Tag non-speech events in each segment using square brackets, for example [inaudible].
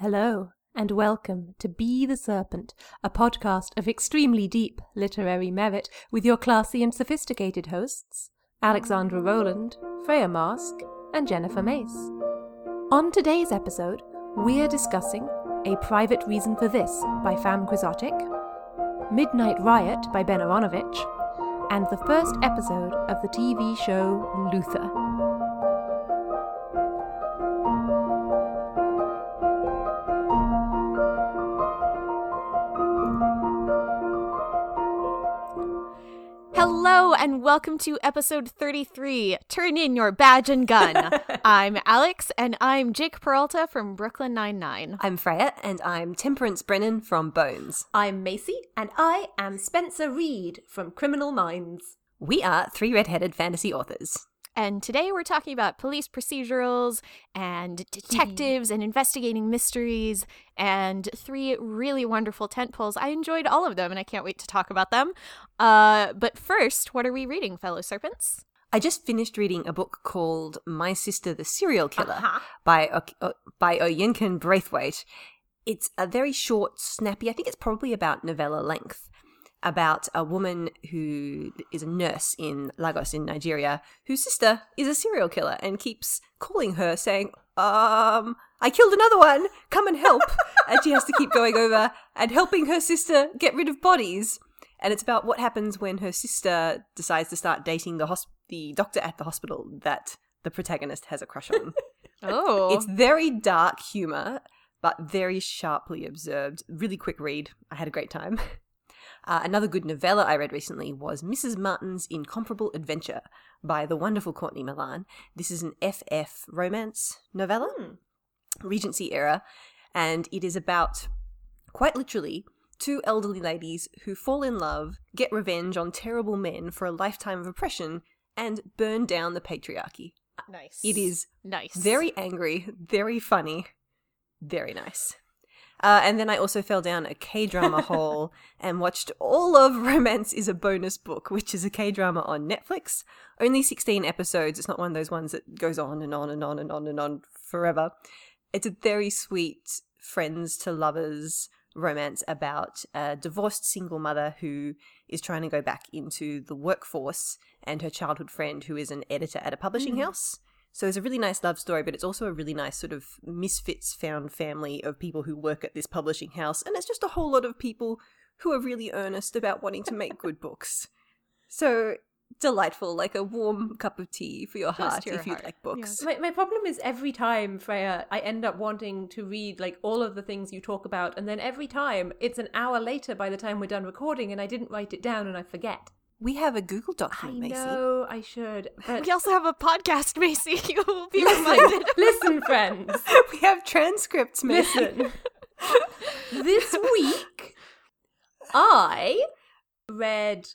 Hello, and welcome to Be the Serpent, a podcast of extremely deep literary merit with your classy and sophisticated hosts, Alexandra Rowland, Freya Marske, and Jennifer Mace. On today's episode, we're discussing A Private Reason for This by Femme Quixotic, Midnight Riot by Ben Aaronovitch, and the first episode of the TV show Luther. Hello and welcome to episode 33. Turn in your badge and gun. [laughs] I'm Alex and I'm Jake Peralta from Brooklyn Nine-Nine. I'm Freya, and I'm Temperance Brennan from Bones. I'm Macy, and I am Spencer Reid from Criminal Minds. We are three red-headed fantasy authors. And today we're talking about police procedurals and [laughs] detectives and investigating mysteries and three really wonderful tent poles. I enjoyed all of them and I can't wait to talk about them. Uh, but first, what are we reading, fellow serpents? I just finished reading a book called My Sister the Serial Killer Uh-huh. by O- O- by Oyinkan Braithwaite. It's a very short, snappy. I think it's probably about novella length. About a woman who is a nurse in Lagos in Nigeria, whose sister is a serial killer and keeps calling her saying, "Um, I killed another one. Come and help." [laughs] and she has to keep going over and helping her sister get rid of bodies. And it's about what happens when her sister decides to start dating the hosp- the doctor at the hospital that the protagonist has a crush on. [laughs] Oh. It's very dark humor, but very sharply observed. Really quick read. I had a great time. [laughs] Uh, another good novella I read recently was Mrs. Martin's Incomparable Adventure by the wonderful Courtney Milan. This is an FF romance novella, Regency era, and it is about, quite literally, two elderly ladies who fall in love, get revenge on terrible men for a lifetime of oppression, and burn down the patriarchy. nice. It is nice. very angry, very funny, very nice. Uh, and then I also fell down a K drama hole [laughs] and watched all of Romance is a Bonus Book, which is a K drama on Netflix. Only 16 episodes. It's not one of those ones that goes on and on and on and on and on forever. It's a very sweet friends to lovers romance about a divorced single mother who is trying to go back into the workforce and her childhood friend who is an editor at a publishing house. So it's a really nice love story, but it's also a really nice sort of misfits found family of people who work at this publishing house. And it's just a whole lot of people who are really earnest about wanting to make good books. So delightful, like a warm cup of tea for your heart your if you like books. My, my problem is every time, Freya, I end up wanting to read like all of the things you talk about, and then every time it's an hour later by the time we're done recording, and I didn't write it down and I forget. We have a Google I document, Macy. know I should, but We also have a podcast, [laughs] Macy. You will be reminded. listen, friends, [laughs] we have transcripts, Macy. listen. [laughs] this week, I read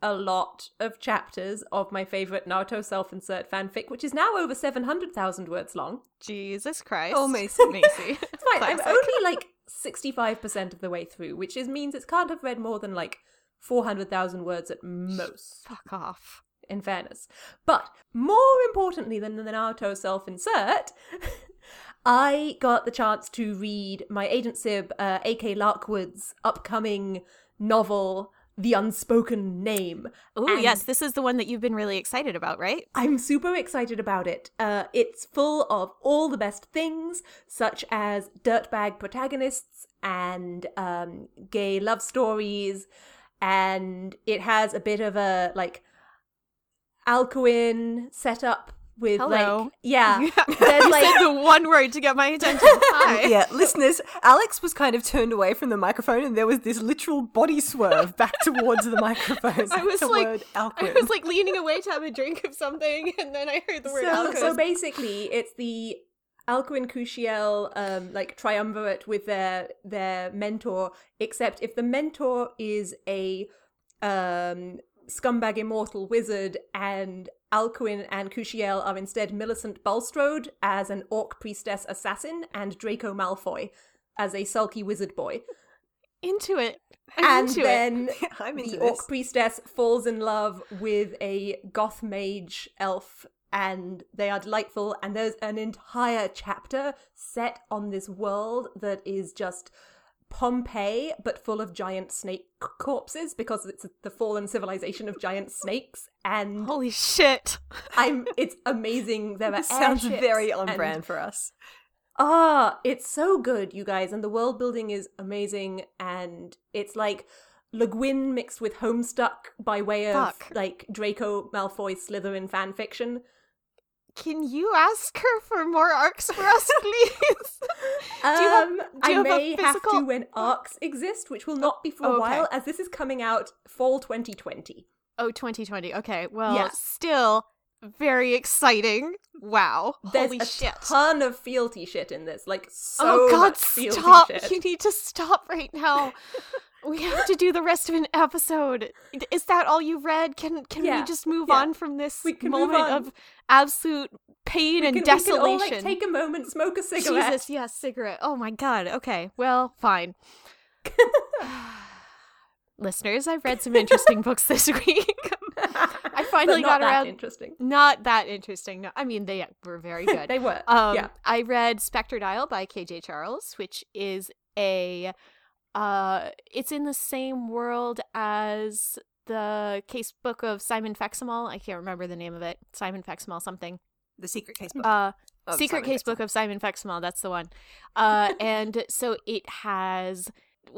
a lot of chapters of my favorite Naruto self-insert fanfic, which is now over seven hundred thousand words long. Jesus Christ. Oh, Macy. Macy. It's fine. I'm only like 65% of the way through, which is means it can't have read more than like 400,000 words at most, Fuck off. in fairness. But more importantly than the Naruto self insert, [laughs] I got the chance to read my agent Sib, uh, A.K. Larkwood's upcoming novel, The Unspoken Name. Oh, yes. This is the one that you've been really excited about, right? I'm super excited about it. Uh, it's full of all the best things, such as dirtbag protagonists and um, gay love stories, and it has a bit of a like Alcuin setup with Hello. like yeah, [laughs] you there's said like the one word to get my attention. [laughs] Hi. [laughs] yeah, listeners, Alex was kind of turned away from the microphone, and there was this literal body swerve back towards the microphone. I was like, word I was like leaning away to have a drink of something, and then I heard the word so, alcohol. so basically, it's the Alcuin Kushiel um, like triumvirate with their their mentor, except if the mentor is a um, scumbag immortal wizard and Alcuin and Kushiel are instead Millicent Bulstrode as an orc priestess assassin and Draco Malfoy as a sulky wizard boy. into it. I'm and into it. then [laughs] into the orc priestess falls in love with a goth mage elf and they are delightful. And there's an entire chapter set on this world that is just Pompeii, but full of giant snake corpses because it's the fallen civilization of giant snakes. And Holy shit. I'm it's amazing. There are sounds very on and- brand for us. Ah, it's so good, you guys, and the world building is amazing, and it's like Le Guin mixed with Homestuck by way of Fuck. like Draco Malfoy Slytherin fan fiction. Can you ask her for more arcs for us, [laughs] please? Do you have- Um, do I you have a may have to when arcs exist, which will not be for a Okay. while, as this is coming out fall 2020. oh, 2020. Okay. Well, Yeah. still very exciting. Wow. There's Holy a shit. ton of fealty shit in this, like so oh god, much fealty stop. shit. You need to stop right now. [laughs] we have to do the rest of an episode. Is that all you've read? Can can Yeah, we just move yeah. on from this moment of absolute pain We and desolation? We can all like take a moment, smoke a cigarette. Jesus, yes, cigarette. Oh my god. Okay. Well, fine. [laughs] [sighs] Listeners, I've read some interesting books this [laughs] week. I [laughs] finally got that around. interesting. Not that interesting. No, I mean they were very [laughs] good. they were. Um, yeah. I read Spectred Isle by KJ Charles, which is a uh it's in the same world as the case book of Simon Feximal. I can't remember the name of it. Simon Feximal something. The secret case book. Uh of Secret Simon Case. Book of Simon Feximal, that's the one. Uh [laughs] and so it has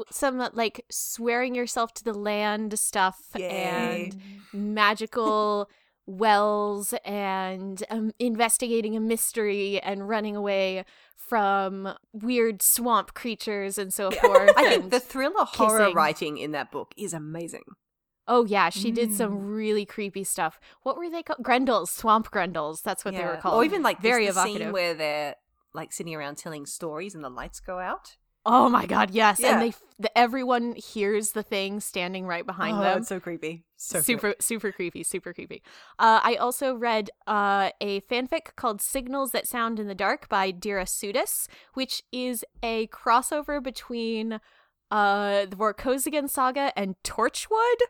some like swearing yourself to the land stuff and magical wells and um, investigating a mystery and running away from weird swamp creatures and so forth. I think the thriller horror kissing. writing in that book is amazing. oh yeah, she did Mm. some really creepy stuff. What were they called? Grendels, swamp grendels. That's what they were called. Or even like very evocative. scene where they're like sitting around telling stories and the lights go out. Oh my god, yes, Yeah. and they the, everyone hears the thing standing right behind oh, them. it's so creepy. So super super creepy super creepy uh, i also read uh, a fanfic called signals that sound in the dark by dira sudis which is a crossover between uh, the vorkosigan saga and torchwood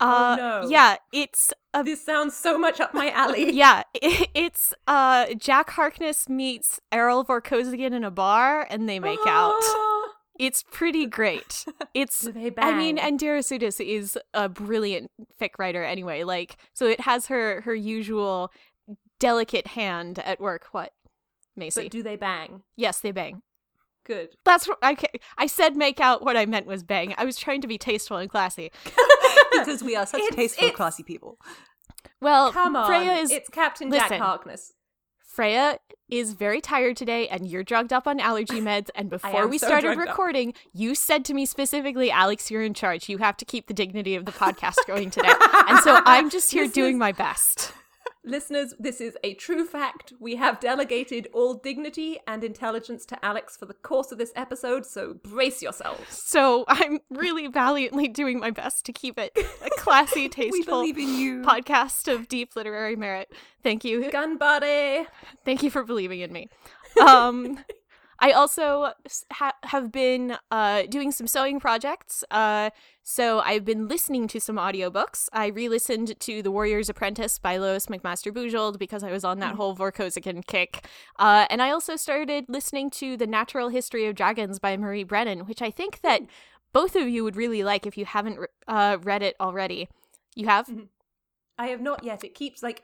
uh, no. yeah it's a This sounds so much up my alley. [laughs] yeah, [laughs] i- it's uh Jack Harkness meets Aral Vorkosigan in a bar and they make out. It's pretty great. [laughs] It's Do they I mean, and Dira Sudis is a brilliant fic writer anyway. Like, so it has her her usual delicate hand at work. What, Macy? But do they bang? yes, they bang. Good. That's what I I said. Make out. What I meant was bang. I was trying to be tasteful and classy. [laughs] because we are such It's- tasteful, it's- classy people. Well, Come on. Freya is it's Captain Listen. Jack Harkness. Freya is very tired today, and you're drugged up on allergy [laughs] meds. And before we so started drugged up. recording, you said to me specifically, Alex, you're in charge. You have to keep the dignity of the [laughs] podcast going today. and so I'm just here This doing is- my best. Listeners, this is a true fact. We have delegated all dignity and intelligence to Alex for the course of this episode, so brace yourselves. So I'm really valiantly doing my best to keep it a [laughs] classy, tasteful podcast of deep literary merit. Thank you. Gun buddy! Thank you for believing in me. Um, [laughs] I also ha- have been uh, doing some sewing projects. Uh, so I've been listening to some audiobooks. I re-listened to The Warrior's Apprentice by Lois McMaster Bujold because I was on that whole Vorkosigan kick. Uh, and I also started listening to The Natural History of Dragons by Marie Brennan, which I think that both of you would really like if you haven't re- uh, read it already. You have? I have not yet. It keeps like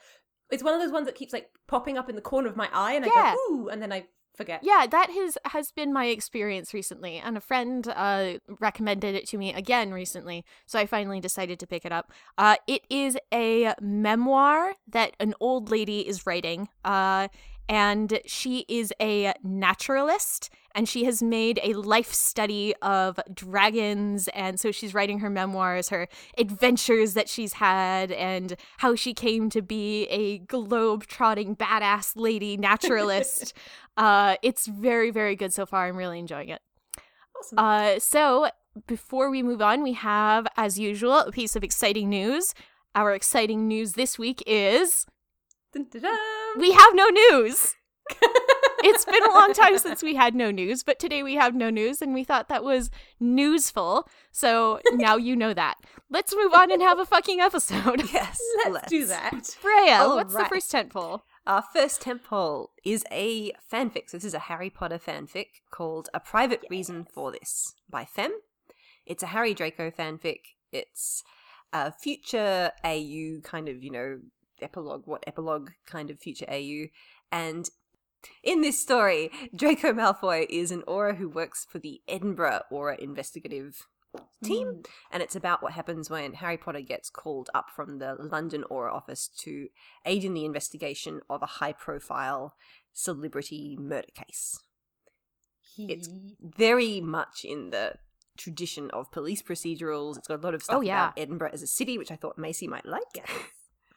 it's one of those ones that keeps like popping up in the corner of my eye, and I go ooh, and then I forget. Yeah, that has has been my experience recently, and a friend uh, recommended it to me again recently, so I finally decided to pick it up. Uh, it is a memoir that an old lady is writing, uh, and she is a naturalist, and she has made a life study of dragons, and so she's writing her memoirs, her adventures that she's had, and how she came to be a globe-trotting badass lady naturalist. [laughs] Uh, it's very, very good so far. I'm really enjoying it. Awesome. Uh, so before we move on, we have, as usual, a piece of exciting news. Our exciting news this week is Dun, dun, dun. we have no news. [laughs] it's been a long time since we had no news, but today we have no news, and we thought that was newsful. So [laughs] now you know that. Let's move on and have a fucking episode. [laughs] Yes, Let's, do that. Freya, All what's the first tentpole? Our first temple is a fanfic. So this is a Harry Potter fanfic called A Private Reason for This by Femme. It's a Harry Draco fanfic. It's a future AU kind of, you know, epilogue, what epilogue kind of future AU. And in this story, Draco Malfoy is an Auror who works for the Edinburgh Auror investigative team. Mm. And it's about what happens when Harry Potter gets called up from the London Auror office to aid in the investigation of a high profile celebrity murder case. It's very much in the tradition of police procedurals. It's got a lot of oh, stuff Oh, yeah. about Edinburgh as a city, which I thought Macy might like.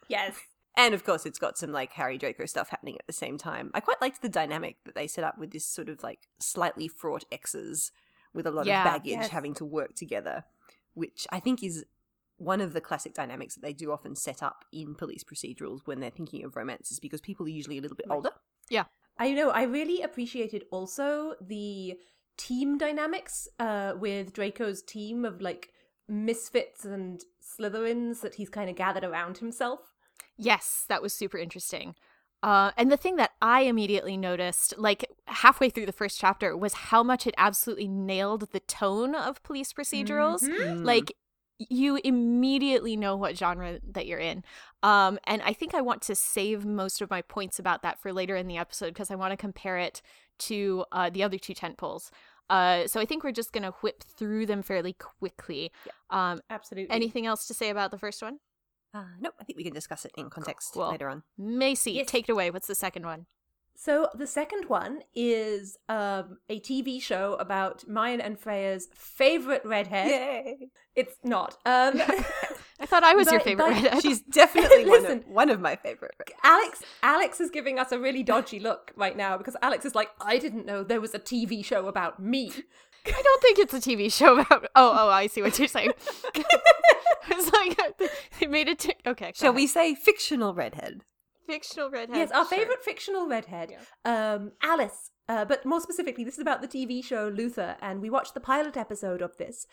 Yes. And of course, it's got some like Harry Draco stuff happening at the same time. I quite liked the dynamic that they set up with this sort of like slightly fraught exes with a lot Yeah. of baggage Yes. having to work together, which I think is one of the classic dynamics that they do often set up in police procedurals when they're thinking of romances because people are usually a little bit Right. older. I know. I really appreciated also the team dynamics uh, with Draco's team of like misfits and Slytherins that he's kind of gathered around himself. Yes, that was super interesting. Uh, and the thing that I immediately noticed, like halfway through the first chapter, was how much it absolutely nailed the tone of police procedurals. Mm. Like you immediately know what genre that you're in. Um, and I think I want to save most of my points about that for later in the episode because I want to compare it to uh, the other two tent poles. Uh, so I think we're just gonna whip through them fairly quickly. Um, Absolutely. anything else to say about the first one? Uh, no, I think we can discuss it in context Cool. later on. Macy, Yes. take it away. What's the second one? So the second one is um, a TV show about Mayan and Freya's favorite redhead. Yay! It's not. Um, [laughs] I thought I was your favorite but redhead. She's definitely [laughs] one, of, Listen. one of my favorite. Alex Alex is giving us a really dodgy look right now because Alex is like, I didn't know there was a TV show about me. I don't think it's a TV show about. Oh, oh, I see what you're saying. [laughs] [laughs] it's like [laughs] they made it. To, okay, Shall ahead. we say fictional redhead? fictional redhead? Yes, our Sure. favorite fictional redhead, um, Alice. Uh, but more specifically, this is about the TV show Luther, and we watched the pilot episode of this.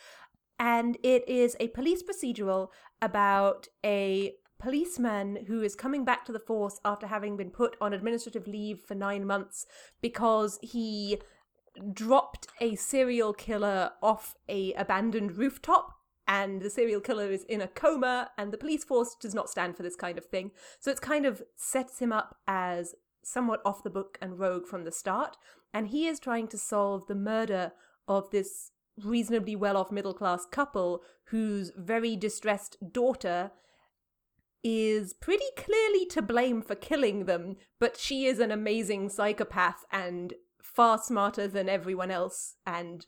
And it is a police procedural about a policeman who is coming back to the force after having been put on administrative leave for nine months because he dropped a serial killer off a abandoned rooftop and the serial killer is in a coma and the police force does not stand for this kind of thing. So it's kind of sets him up as somewhat off the book and rogue from the start and he is trying to solve the murder of this reasonably well-off middle-class couple whose very distressed daughter is pretty clearly to blame for killing them, but she is an amazing psychopath and far smarter than everyone else and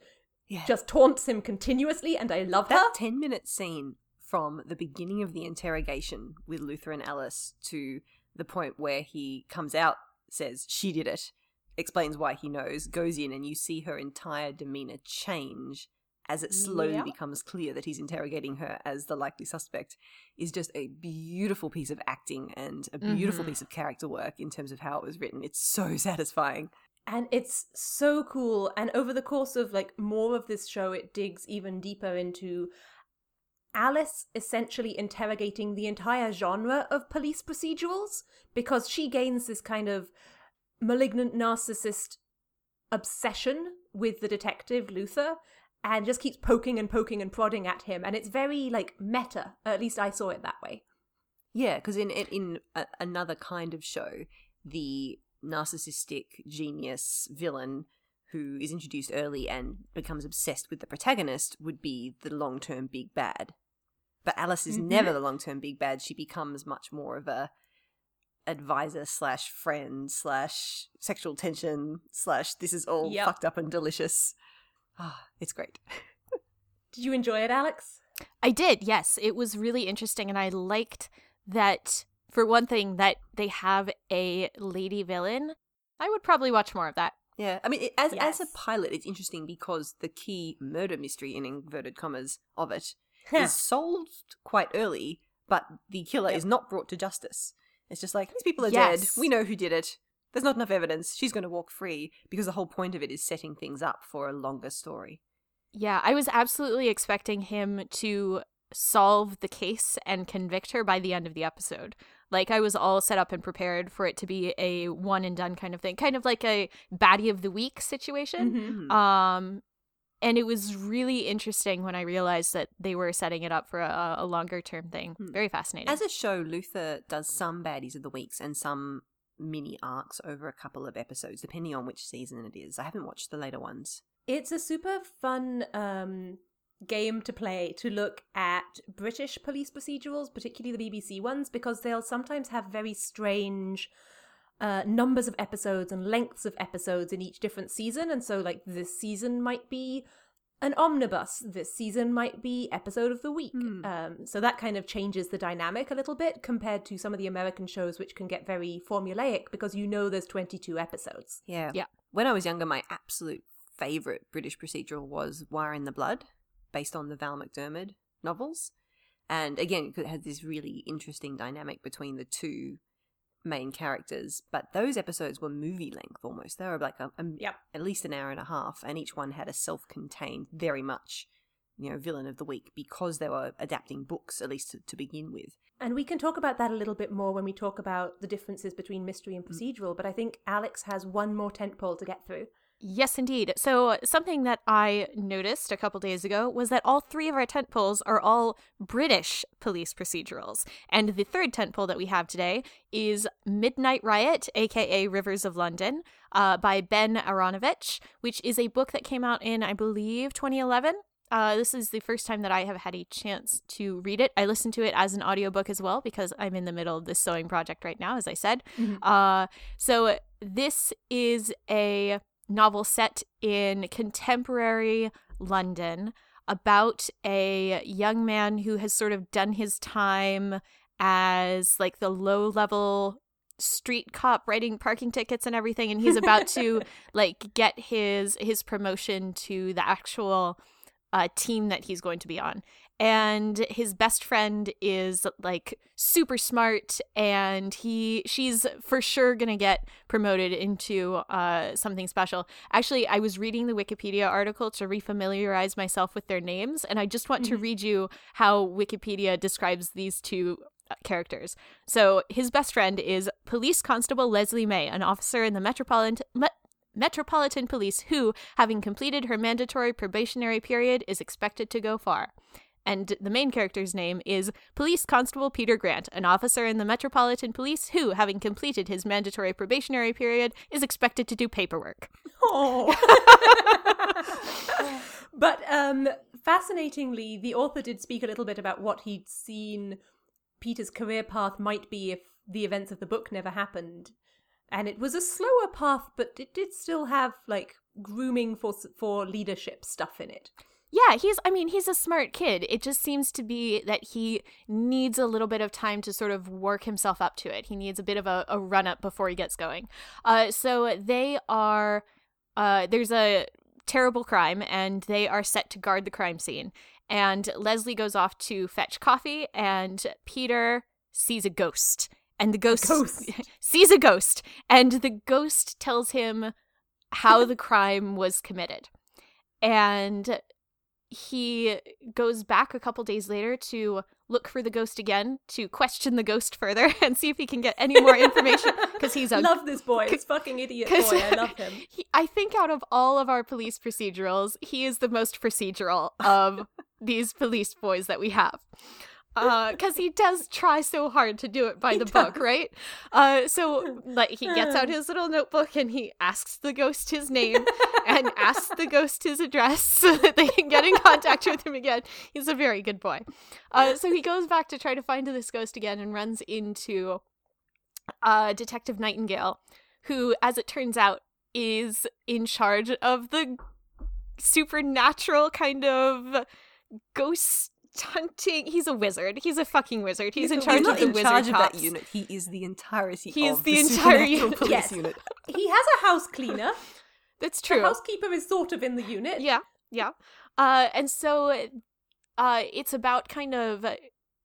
Yeah. just taunts him continuously and I love her. that 10 minute scene from the beginning of the interrogation with Luther and Alice to the point where he comes out, says she did it, explains why he knows, goes in, and you see her entire demeanor change as it slowly Yeah. becomes clear that he's interrogating her as the likely suspect is just a beautiful piece of acting and a beautiful Mhm. piece of character work in terms of how it was written. It's so [laughs] satisfying. And it's so cool. And over the course of like more of this show, it digs even deeper into Alice essentially interrogating the entire genre of police procedurals because she gains this kind of malignant narcissist obsession with the detective Luther and just keeps poking and poking and prodding at him and it's very like meta at least i saw it that way Yeah, because in in, in a, another kind of show, the narcissistic genius villain who is introduced early and becomes obsessed with the protagonist would be the long term big bad. But Alice is Mhm. never the long term big bad. She becomes much more of a advisor slash friend slash sexual tension slash this is all Yep. fucked up and delicious. Ah, it's great. [laughs] did you enjoy it alex I did, yes. It was really interesting, and I liked that, for one thing, that they have a lady villain. I would probably watch more of that. Yeah, I mean, it, as as a pilot, it's interesting because the key murder mystery in inverted commas of it Huh. solved quite early, but the killer Yep. is not brought to justice. It's just like these people are Yes. dead. We know who did it. there's not enough evidence. She's going to walk free because the whole point of it is setting things up for a longer story. Yeah, I was absolutely expecting him to solve the case and convict her by the end of the episode. Like I was all set up and prepared for it to be a one and done kind of thing, kind of like a baddie of the week situation. Mhm. Um and it was really interesting when I realized that they were setting it up for a, a longer term thing. Hmm. Very fascinating. As a show, Luther does some baddies of the weeks and some mini arcs over a couple of episodes, depending on which season it is. I haven't watched the later ones. It's a super fun um, game to play to look at British police procedurals, particularly the BBC ones, because they'll sometimes have very strange uh, numbers of episodes and lengths of episodes in each different season. And so, like, this season might be an omnibus, this season might be episode of the week. Hmm. Um, so that kind of changes the dynamic a little bit compared to some of the American shows, which can get very formulaic because you know there's 22 episodes. Yeah. Yeah. When I was younger, my absolute favourite British procedural was Wire in the Blood, based on the Val McDermid novels. And again, it had this really interesting dynamic between the two main characters. But those episodes were movie length almost. They were like a, a- Yep. at least an hour and a half, and each one had a self contained, very much, you know, villain of the week because they were adapting books, at least to, to begin with. And we can talk about that a little bit more when we talk about the differences between mystery and mm. procedural, but I think Alex has one more tentpole to get through. Yes, indeed. So, something that I noticed a couple days ago was that all three of our tentpoles are all British police procedurals. And the third tentpole that we have today is Midnight Riot, aka Rivers of London, uh, by Ben Aaronovitch, which is a book that came out in, I believe, 2011. Uh, this is the first time that I have had a chance to read it. I listened to it as an audiobook as well because I'm in the middle of this sewing project right now, as I said. Uh, so, this is a novel set in contemporary London about a young man who has sort of done his time as like the low level street cop writing parking tickets and everything and he's about to [laughs] like get his his promotion to the actual uh, team that he's going to be on and his best friend is like super smart and he she's for sure gonna get promoted into uh something special. Actually i was reading the wikipedia article to refamiliarize myself with their names and i just want to read you how wikipedia describes these two uh, characters. So his best friend is police constable leslie may an officer in the metropolitan Me- Metropolitan Police, who, having completed her mandatory probationary period, is expected to go far. And the main character's name is Police Constable Peter Grant, an officer in the Metropolitan Police who, having completed his mandatory probationary period, is expected to do paperwork. Oh. [laughs] but um, fascinatingly, the author did speak a little bit about what he'd seen Peter's career path might be if the events of the book never happened. And it was a slower path, but it did still have like grooming for for leadership stuff in it. Yeah, he's, I mean, he's a smart kid. It just seems to be that he needs a little bit of time to sort of work himself up to it. He needs a bit of a, a run up before he gets going. Uh, so they are, uh, there's a terrible crime and they are set to guard the crime scene. And Leslie goes off to fetch coffee and Peter sees a ghost. And the ghost, ghost. [laughs] sees a ghost. And the ghost tells him how the crime was committed. And he goes back a couple days later to look for the ghost again to question the ghost further [laughs] and see if he can get any more information because he's a [laughs] love this boy. This fucking idiot boy I [laughs] love him. he, I think out of all of our police procedurals, he is the most procedural of these police boys that we have. Because he does try so hard to do it by He the book, right? Uh, so [laughs] like he gets out his little notebook and he asks the ghost his [laughs] name and asks the ghost his address so that they can get in contact with him again. He's a very good boy. Uh, so he goes back to try to find this ghost again and runs into uh, Detective Nightingale, who, as it turns out, is in charge of the supernatural kind of ghost hunting. He's a wizard. He's a fucking wizard. He's in charge He's not of the in wizard charge of that unit. He is the entirety He is of the the, entire unit. police Yes. unit. [laughs] He has a house cleaner. That's true. The housekeeper is sort of in the unit. Yeah, yeah. Uh, and so uh, it's about kind of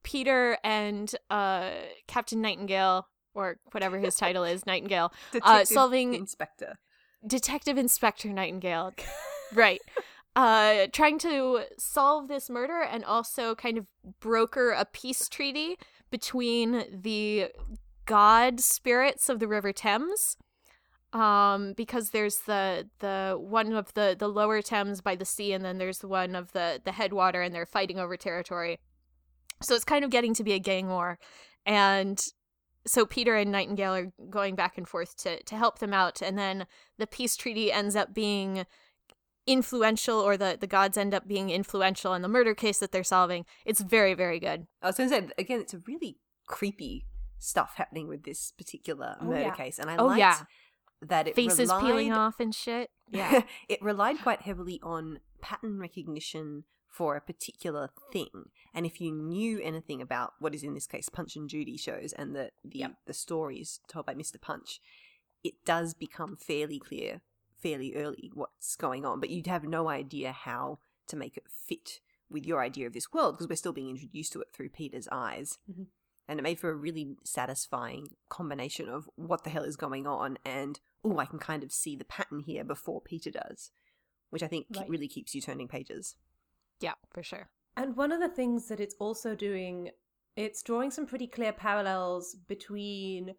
Peter and uh, Captain Nightingale or whatever his title is, Nightingale, uh, solving inspector. Detective Inspector Nightingale. right. [laughs] Uh, trying to solve this murder and also kind of broker a peace treaty between the god spirits of the River Thames. Um, because there's the the one of the the lower Thames by the sea, and then there's the one of the the headwater, and they're fighting over territory. So it's kind of getting to be a gang war, and so Peter and Nightingale are going back and forth to to help them out, and then the peace treaty ends up being influential, or the the gods end up being influential in the murder case that they're solving. It's very very good. I was going to say again, it's a really creepy stuff happening with this particular Oh, murder yeah. case, and I Oh, liked yeah. that it Faces relied, peeling off and shit. Yeah. [laughs] it relied quite heavily on pattern recognition for a particular thing. And if you knew anything about what is in this case Punch and Judy shows and the the, the stories told by Mr. Punch, it does become fairly clear fairly early what's going on, but you'd have no idea how to make it fit with your idea of this world because we're still being introduced to it through Peter's eyes. Mhm. And it made for a really satisfying combination of what the hell is going on and, oh, I can kind of see the pattern here before Peter does, which I think ke- Right. really keeps you turning pages. yeah, for sure. And one of the things that it's also doing, it's drawing some pretty clear parallels between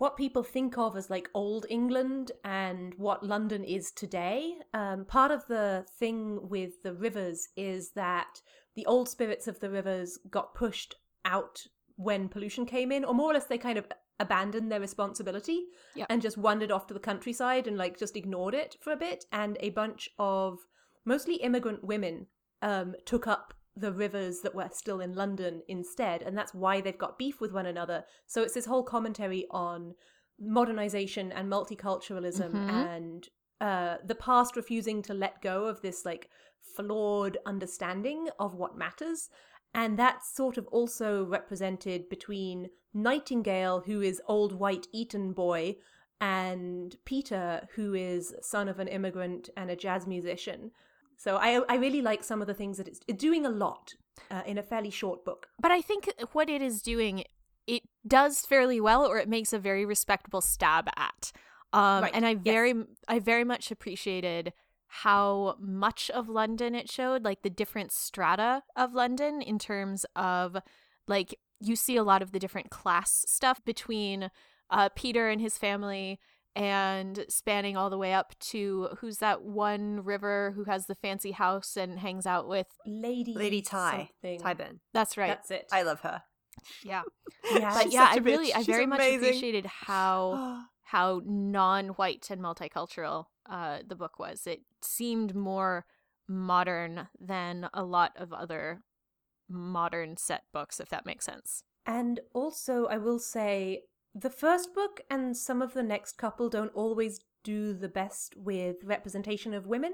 what people think of as like old England and what London is today. Um, part of the thing with the rivers is that the old spirits of the rivers got pushed out when pollution came in, or more or less they kind of abandoned their responsibility Yep. and just wandered off to the countryside and like just ignored it for a bit. And a bunch of mostly immigrant women um, took up the rivers that were still in London instead, and that's why they've got beef with one another. So it's this whole commentary on modernization and multiculturalism Mhm. and uh, the past refusing to let go of this like flawed understanding of what matters. And that's sort of also represented between Nightingale, who is old white Eton boy, and Peter, who is son of an immigrant and a jazz musician. So I I really like some of the things that it's, it's doing a lot uh, in a fairly short book. But I think what it is doing, it does fairly well, or it makes a very respectable stab at. Um, Right, And I yes. very, I very much appreciated how much of London it showed, like the different strata of London in terms of, like, you see a lot of the different class stuff between uh, Peter and his family and spanning all the way up to who's that one river who has the fancy house and hangs out with Lady Lady Ty, something. Tyburn. that's right That's it. I love her. yeah [laughs] yeah, but She's yeah such i a really bitch. i She's very much amazing. appreciated how [gasps] how non-white and multicultural uh the book was it seemed more modern than a lot of other modern set books if that makes sense And also, I will say the first book and some of the next couple don't always do the best with representation of women.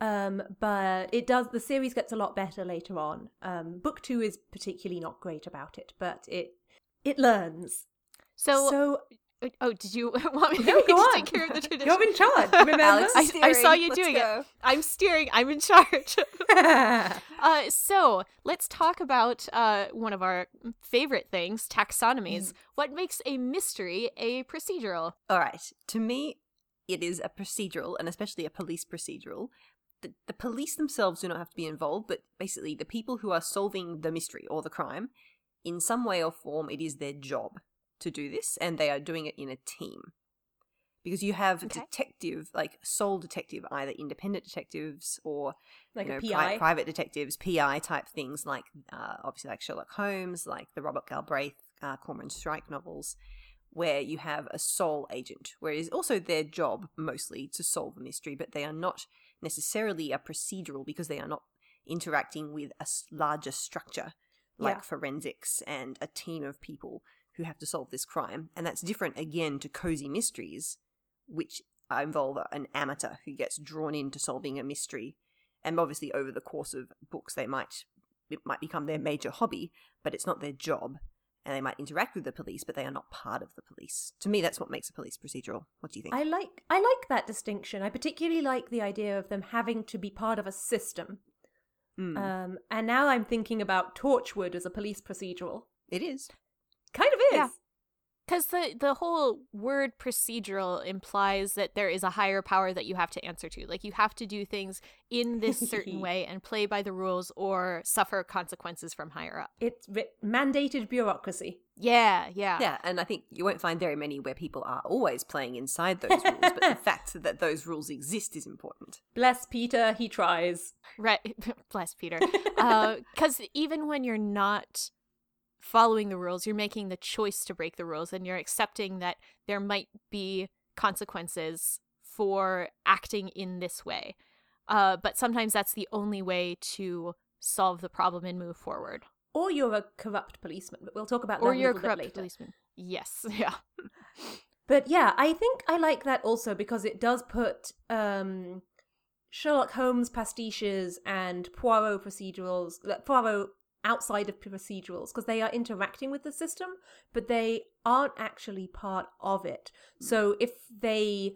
Um, but it does. The series gets a lot better later on. Um, book two is particularly not great about it, but it it learns. so, so oh did you [laughs] want me No, to go on. take care of the tradition [laughs] You're in charge. Remember? Alex I, I saw you Let's doing go. it i'm steering i'm in charge [laughs] Uh, so let's talk about uh, one of our favorite things, taxonomies. What makes a mystery a procedural? All right. To me, it is a procedural, and especially a police procedural. The, the police themselves do not have to be involved, but basically, the people who are solving the mystery or the crime, in some way or form, it is their job to do this, and they are doing it in a team. Because you have Okay. detective, like sole detective, either independent detectives or like you know, a pri- private detectives, PI type things, like uh, obviously like Sherlock Holmes, like the Robert Galbraith, uh, Cormoran Strike novels, where you have a sole agent, where it is also their job mostly to solve a mystery, but they are not necessarily a procedural because they are not interacting with a larger structure like Yeah. forensics and a team of people who have to solve this crime. And that's different again to cozy mysteries, which involve an amateur who gets drawn into solving a mystery. And obviously, over the course of books, they might it might become their major hobby, but it's not their job. And they might interact with the police, but they are not part of the police. To me, that's what makes a police procedural. What do you think? I like I like that distinction. I particularly like the idea of them having to be part of a system. Mm, Um, and now I'm thinking about Torchwood as a police procedural. it is. Kind of is. Yeah. Because the, the whole word procedural implies that there is a higher power that you have to answer to. Like, you have to do things in this certain [laughs] way and play by the rules or suffer consequences from higher up. It's ri- mandated bureaucracy. Yeah, yeah. Yeah, and I think you won't find very many where people are always playing inside those rules, but the [laughs] fact that those rules exist is important. Bless Peter, he tries. Right. [laughs] Bless Peter. Uh, because even when you're not following the rules, you're making the choice to break the rules and you're accepting that there might be consequences for acting in this way. Uh, but sometimes that's the only way to solve the problem and move forward. Or you're a corrupt policeman, but we'll talk about that a you're a bit corrupt policeman. Yes. [laughs] Yeah. But yeah, I think I like that also because it does put um, Sherlock Holmes pastiches and Poirot procedurals, like, Poirot outside of procedurals because they are interacting with the system, but they aren't actually part of it. So if they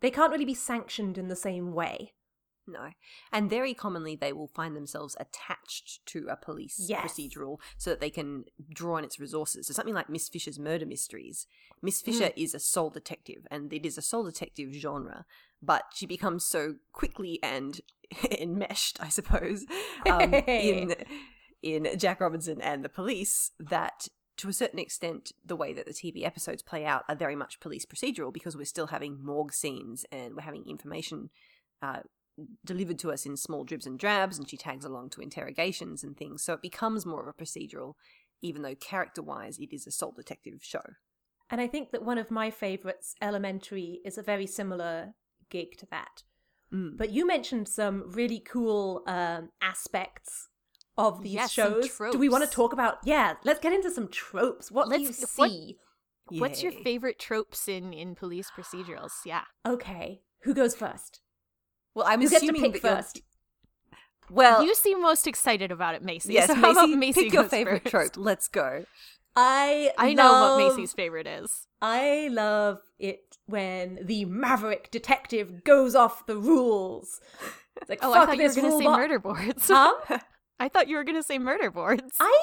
they can't really be sanctioned in the same way. No. And very commonly they will find themselves attached to a police Yes. procedural so that they can draw on its resources. So something like Miss Fisher's murder mysteries. Miss Fisher is a sole detective and it is a sole detective genre, but she becomes so quickly and [laughs] enmeshed, I suppose, um, in [laughs] in Jack Robinson and the police that to a certain extent, the way that the TV episodes play out are very much police procedural because we're still having morgue scenes and we're having information uh, delivered to us in small dribs and drabs, and she tags along to interrogations and things. So it becomes more of a procedural, even though character wise it is a sole detective show. And I think that one of my favorites, Elementary, is a very similar gig to that. Mm. But you mentioned some really cool um, aspects of these Yes, some shows. Do we want to talk about? Yeah, let's get into some tropes. What do you Let's- what- see? What's your favorite tropes in, in police procedurals? Yeah. Okay, who goes first? Well, I'm Who gets to assuming pick that first? Well, you seem most excited about it, Macy. yes, so how about Macy, Macy pick your favorite first? trope. Let's go. I I know what Macy's favorite is. I love it when the maverick detective goes off the rules. It's like, [laughs] Oh, fuck I thought you were going to rule say book. murder boards. Huh? [laughs] I thought you were going to say murder boards. I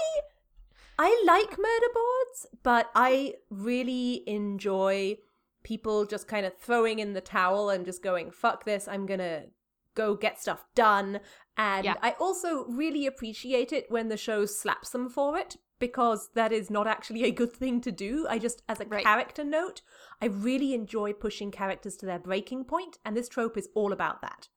I like murder boards, but I really enjoy people just kind of throwing in the towel and just going, fuck this, I'm gonna go get stuff done. And Yeah. I also really appreciate it when the show slaps them for it because that is not actually a good thing to do. I just, as a Right. character note, I really enjoy pushing characters to their breaking point, and this trope is all about that.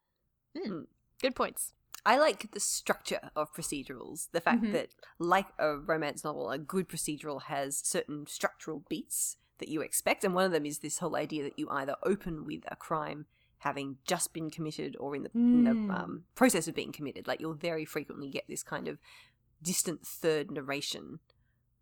Hmm, good points. I like the structure of procedurals. The fact Mhm. that, like a romance novel, a good procedural has certain structural beats that you expect. And one of them is this whole idea that you either open with a crime having just been committed or in the, in the Mm. um, process of being committed. Like you'll very frequently get this kind of distant third narration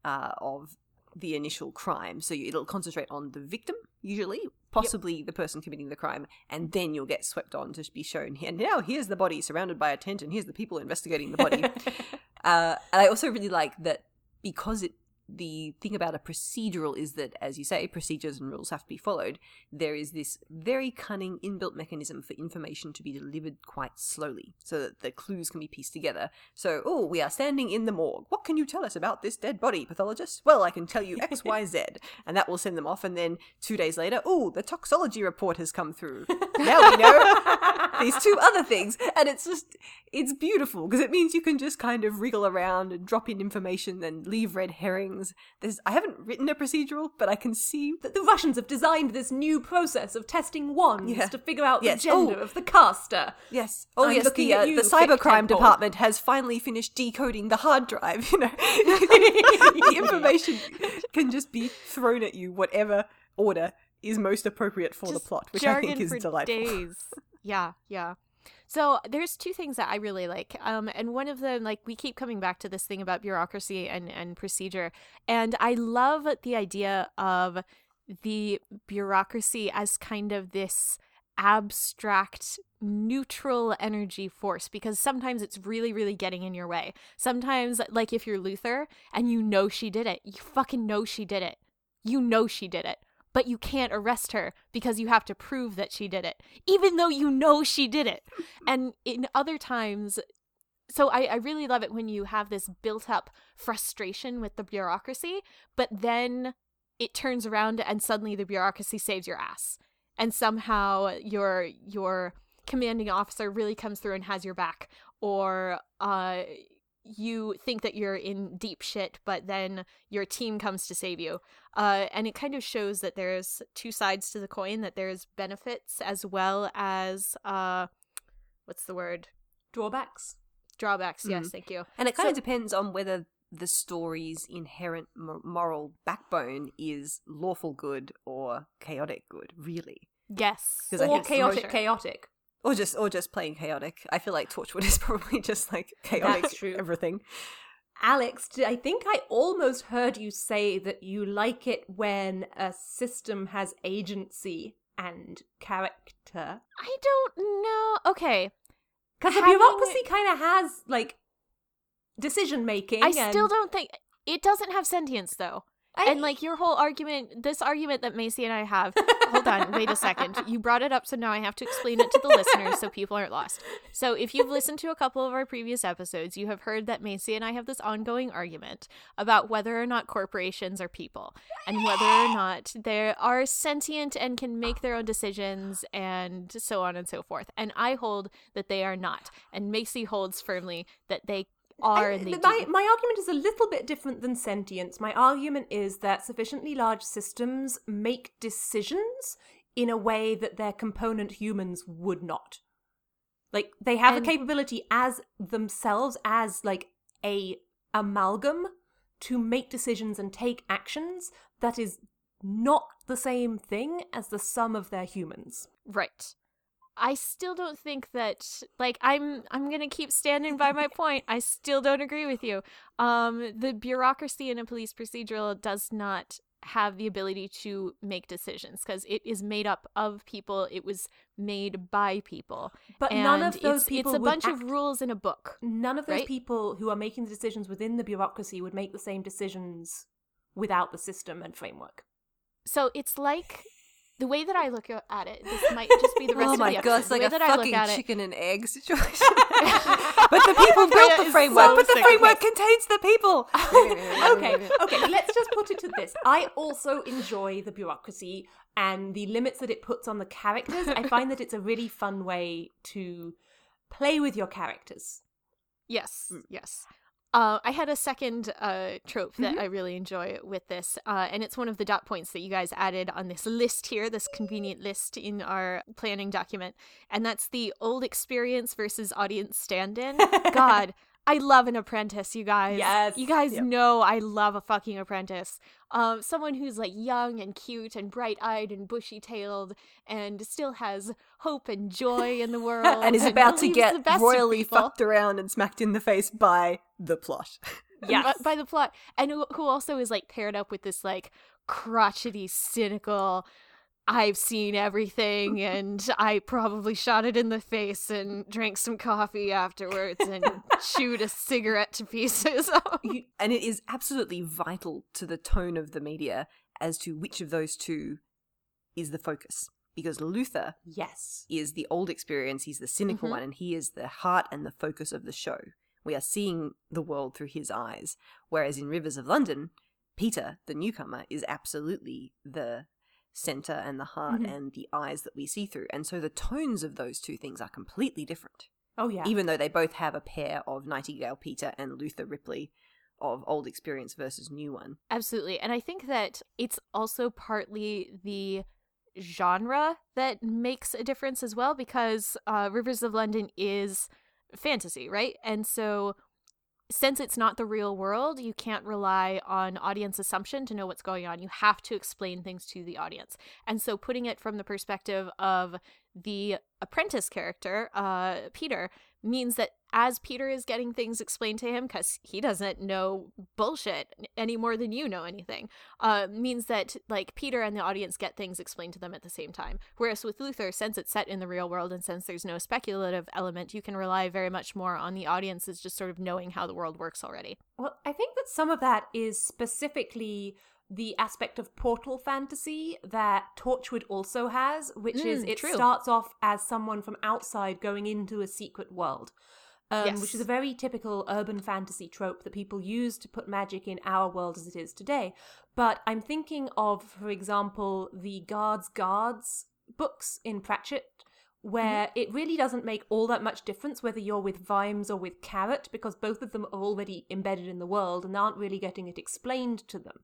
uh, of the initial crime. So it'll concentrate on the victim, usually, possibly the person committing the crime, and then you'll get swept on to be shown. here. now here's the body surrounded by a tent, and here's the people investigating the body. [laughs] uh, and I also really like that because it. The thing about a procedural is that, as you say, procedures and rules have to be followed. There is this very cunning inbuilt mechanism for information to be delivered quite slowly so that the clues can be pieced together. So, oh, we are standing in the morgue. What can you tell us about this dead body, pathologist? Well, I can tell you X, Y, Z. [laughs] And that will send them off. And then two days later, oh, the toxology report has come through. [laughs] now we know these two other things. And it's just, it's beautiful because it means you can just kind of wriggle around and drop in information and leave red herrings. There's, I haven't written a procedural, but I can see That the Russians have designed this new process of testing wands Yeah. to figure out Yes. the gender Oh. of the caster. Yes. Oh, I'm yes. looking The, at uh, you, the cybercrime department has finally finished decoding the hard drive. You know, [laughs] [laughs] the information can just be thrown at you, whatever order is most appropriate for the plot, which I think is for delightful. [laughs] yeah, yeah. So there's two things that I really like, um, and one of them, like we keep coming back to this thing about bureaucracy and and procedure, and I love the idea of the bureaucracy as kind of this abstract neutral energy force because sometimes it's really really getting in your way. Sometimes like if you're luther and you know she did it you fucking know she did it. You know she did it but you can't arrest her because you have to prove that she did it even though you know she did it [laughs] and in other times so I, I really love it when you have this built up frustration with the bureaucracy but then it turns around and suddenly the bureaucracy saves your ass. And somehow your your commanding officer really comes through and has your back or uh you think that you're in deep shit, but then your team comes to save you. Uh, and it kind of shows that there's two sides to the coin, that there's benefits as well as, uh, what's the word? Drawbacks. Drawbacks, yes, Mhm. thank you. And it kind of depends on whether the story's inherent mo- moral backbone is lawful good or chaotic good, really. Yes. Or chaotic, Sure. chaotic. Or just or just plain chaotic. I feel like Torchwood [laughs] is probably just like chaotic That's true. everything. Alex, I think I almost heard you say that you like it when a system has agency and character. I don't know. Okay. Because the Having- bureaucracy kind of has, like, decision making. I still don't think it doesn't have sentience though. And like your whole argument, this argument that Macy and I have. hold on, wait a second. You brought it up, so now I have to explain it to the listeners so people aren't lost. So if you've listened to a couple of our previous episodes, you have heard that Macy and I have this ongoing argument about whether or not corporations are people and whether or not they are sentient and can make their own decisions and so on and so forth. And I hold that they are not, and Macy holds firmly that they are I- and they my, do. my argument is a little bit different than sentience. My argument is that sufficiently large systems make decisions in a way that their component humans would not. Like they have And- a capability as themselves as like a amalgam to make decisions and take actions that is not the same thing as the sum of their humans. Right. I still don't think that like I'm I'm going to keep standing by my point. I still don't agree with you. Um the bureaucracy in a police procedural does not have the ability to make decisions because it is made up of people. It was made by people. But none of those it's, people it's a bunch act- of rules in a book. None of those right? people who are making the decisions within the bureaucracy would make the same decisions without the system and framework. So it's like the way that I look at it, this might [laughs] just be the rest oh of my the god, episode. it's the like way a that I look fucking at it, chicken and egg [laughs] situation. but the people built the framework, so but the framework contains the people. [laughs] okay, okay, let's just put it to this. I also enjoy the bureaucracy and the limits that it puts on the characters. I find that it's a really fun way to play with your characters. Yes, Mm. yes. Uh, I had a second uh, trope that Mm-hmm. I really enjoy with this, uh, and it's one of the dot points that you guys added on this list here, this convenient list in our planning document, and that's the old experience versus audience stand-in. [laughs] God, I love an apprentice, you guys. Yes. you guys Yep. know I love a fucking apprentice. Um, someone who's like young and cute and bright-eyed and bushy-tailed and still has hope and joy in the [laughs] world, and is about to get royally fucked around and smacked in the face by the plot. [laughs] Yes. by, by the plot, and who, who also is like paired up with this like crotchety, cynical. I've seen everything, and I probably shot it in the face and drank some coffee afterwards and [laughs] chewed a cigarette to pieces. [laughs] You- and it is absolutely vital to the tone of the media as to which of those two is the focus. Because Luther Yes. is the old experience, he's the cynical Mhm. one, and he is the heart and the focus of the show. We are seeing the world through his eyes. Whereas in Rivers of London, Peter, the newcomer, is absolutely the center and the heart Mhm. and the eyes that we see through. And so the tones of those two things are completely different. Oh yeah. Even though they both have a pair of Nightingale Peter and Luther Ripley of old experience versus new one. Absolutely. And I think that it's also partly the genre that makes a difference as well because uh, Rivers of London is fantasy, right? And so since it's not the real world, you can't rely on audience assumption to know what's going on. You have to explain things to the audience. And so putting it from the perspective of the apprentice character, uh, Peter, means that as Peter is getting things explained to him, because he doesn't know bullshit any more than you know anything, uh, means that like Peter and the audience get things explained to them at the same time. Whereas with Luther, since it's set in the real world and since there's no speculative element, you can rely very much more on the audiences just sort of knowing how the world works already. Well, I think that some of that is specifically the aspect of portal fantasy that Torchwood also has, which is Mm, it true. starts off as someone from outside going into a secret world. um, Yes. which is a very typical urban fantasy trope that people use to put magic in our world as it is today. But I'm thinking of, for example, the Guards Guards books in Pratchett, where Mm-hmm. it really doesn't make all that much difference whether you're with Vimes or with Carrot, because both of them are already embedded in the world and aren't really getting it explained to them.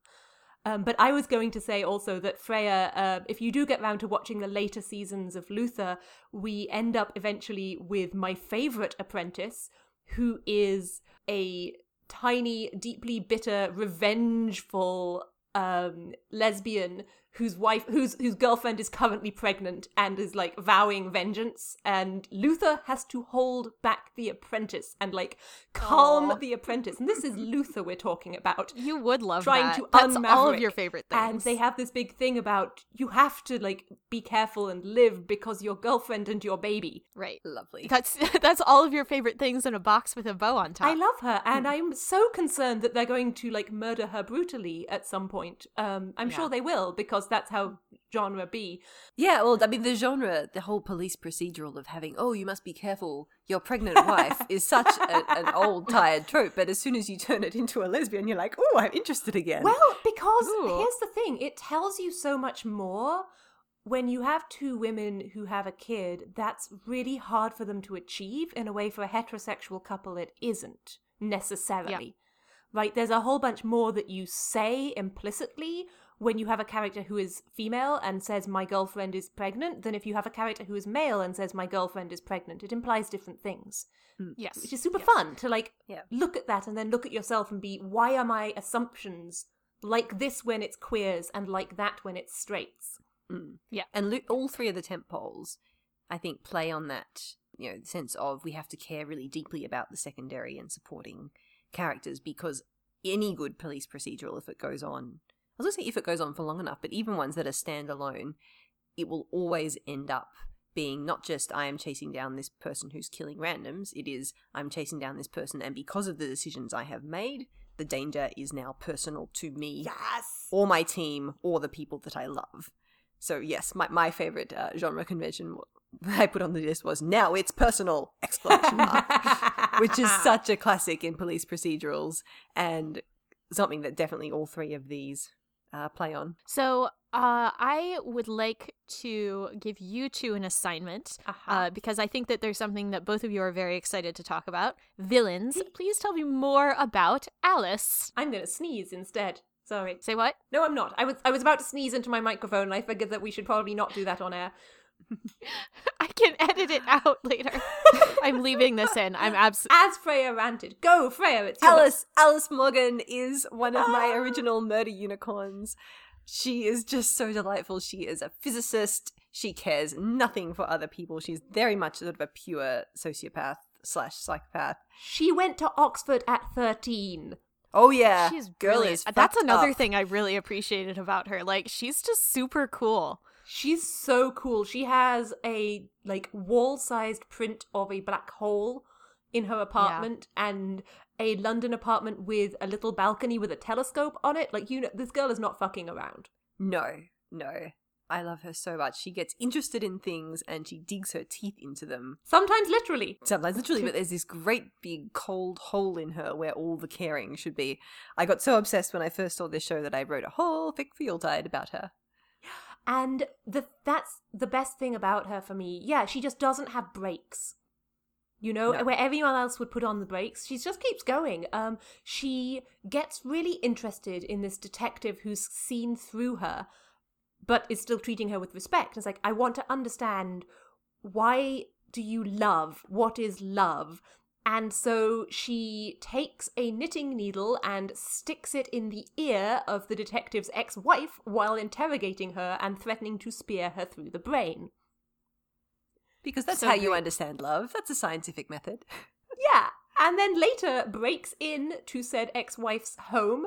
Um, but I was going to say also that Freya, uh, if you do get round to watching the later seasons of Luther, we end up eventually with my favorite apprentice, who is a tiny, deeply bitter, revengeful um, lesbian whose wife, whose whose girlfriend is currently pregnant and is like vowing vengeance, and Luther has to hold back the apprentice and like calm Aw. the apprentice. And this is Luther we're talking about You would love trying that. to That's unmaverick. all of your favorite things. And they have this big thing about you have to like be careful and live because your girlfriend and your baby. right. Lovely. That's [laughs] that's all of your favorite things in a box with a bow on top. I love her, and I'm so concerned that they're going to like murder her brutally at some point. Um, I'm Yeah. sure they will because that's how genre be. Yeah, well, I mean, the genre, the whole police procedural of having, oh, you must be careful, your pregnant [laughs] wife, is such a, an old, tired trope. But as soon as you turn it into a lesbian, you're like, oh, I'm interested again. Well, because Ooh. here's the thing: it tells you so much more. When you have two women who have a kid, that's really hard for them to achieve in a way for a heterosexual couple it isn't necessarily. Right? There's a whole bunch more that you say implicitly when you have a character who is female and says my girlfriend is pregnant than if you have a character who is male and says my girlfriend is pregnant. It implies different things yes. which is super Yes. fun to like Yeah. look at that and then look at yourself and be why are my assumptions like this when it's queers and like that when it's straights Mm. Yeah. And lo- all three of the tent poles, I think, play on that, you know, sense of we have to care really deeply about the secondary and supporting characters because any good police procedural, if it goes on, I was going to say if it goes on for long enough, but even ones that are standalone, it will always end up being not just I am chasing down this person who's killing randoms, it is I'm chasing down this person and because of the decisions I have made, the danger is now personal to me yes! or my team or the people that I love. So yes, my my favorite uh, genre convention [laughs] I put on the list was now it's personal! Exclamation mark, [laughs] which is such a classic in police procedurals and something that definitely all three of these uh, play on. So, uh, I would like to give you two an assignment uh, because I think that there's something that both of you are very excited to talk about. Villains. Please tell me more about Alice. i'm gonna sneeze instead sorry Say what? no i'm not i was i was about to sneeze into my microphone and i figured that we should probably not do that on air [laughs] I can edit it out [laughs] later. I'm leaving this in. I'm absolutely. as freya ranted go freya it's yours. Alice Alice Morgan is one of my ah. original murder unicorns. She is just so delightful. She is a physicist. She cares nothing for other people. She's very much sort of a pure sociopath slash psychopath. she went to oxford at 13 Oh yeah, She's girl. That's another up. thing I really appreciated about her. Like, she's just super cool. She's so cool. She has a like wall-sized print of a black hole in her apartment and a London apartment with a little balcony with a telescope on it. Like you know this girl is not fucking around. No, no. I love her so much. She gets interested in things and she digs her teeth into them. Sometimes literally. Sometimes literally, but there's this great big cold hole in her where all the caring should be. I got so obsessed when I first saw this show that I wrote a whole fic field guide about her. And the that's the best thing about her for me. Yeah, she just doesn't have brakes. You know, No. where everyone else would put on the brakes, she just keeps going. Um, she gets really interested in this detective who's seen through her, but is still treating her with respect. It's like, I want to understand why do you love? What is love? And so she takes a knitting needle and sticks it in the ear of the detective's ex wife while interrogating her and threatening to spear her through the brain. Because that's So how you understand love. That's a scientific method. [laughs] Yeah. And then later breaks in to said ex wife's home,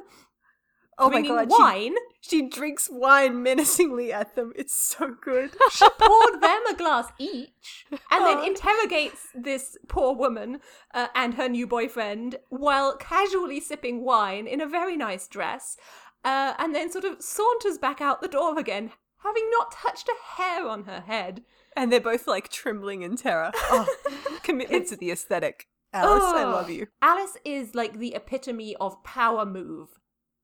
Oh my god, wine. She, drinks wine menacingly at them. It's so good. [laughs] She poured them a glass each and then Oh. interrogates this poor woman uh, and her new boyfriend while casually sipping wine in a very nice dress uh, and then sort of saunters back out the door again, having not touched a hair on her head. and they're both like trembling in terror. [laughs] Oh, commitment to the aesthetic. Alice, I love you. Alice is like the epitome of power move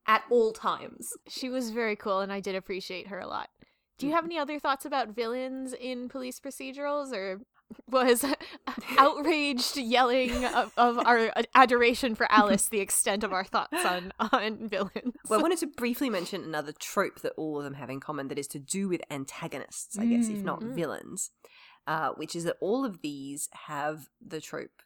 at all times. She was very cool, and I did appreciate her a lot. Do you have any other thoughts about villains in police procedurals, or was [laughs] outraged yelling of, of our adoration for Alice the extent of our thoughts on on villains? Well, I wanted to briefly mention another trope that all of them have in common that is to do with antagonists, I guess, if not Mm. villains, uh, which is that all of these have the trope.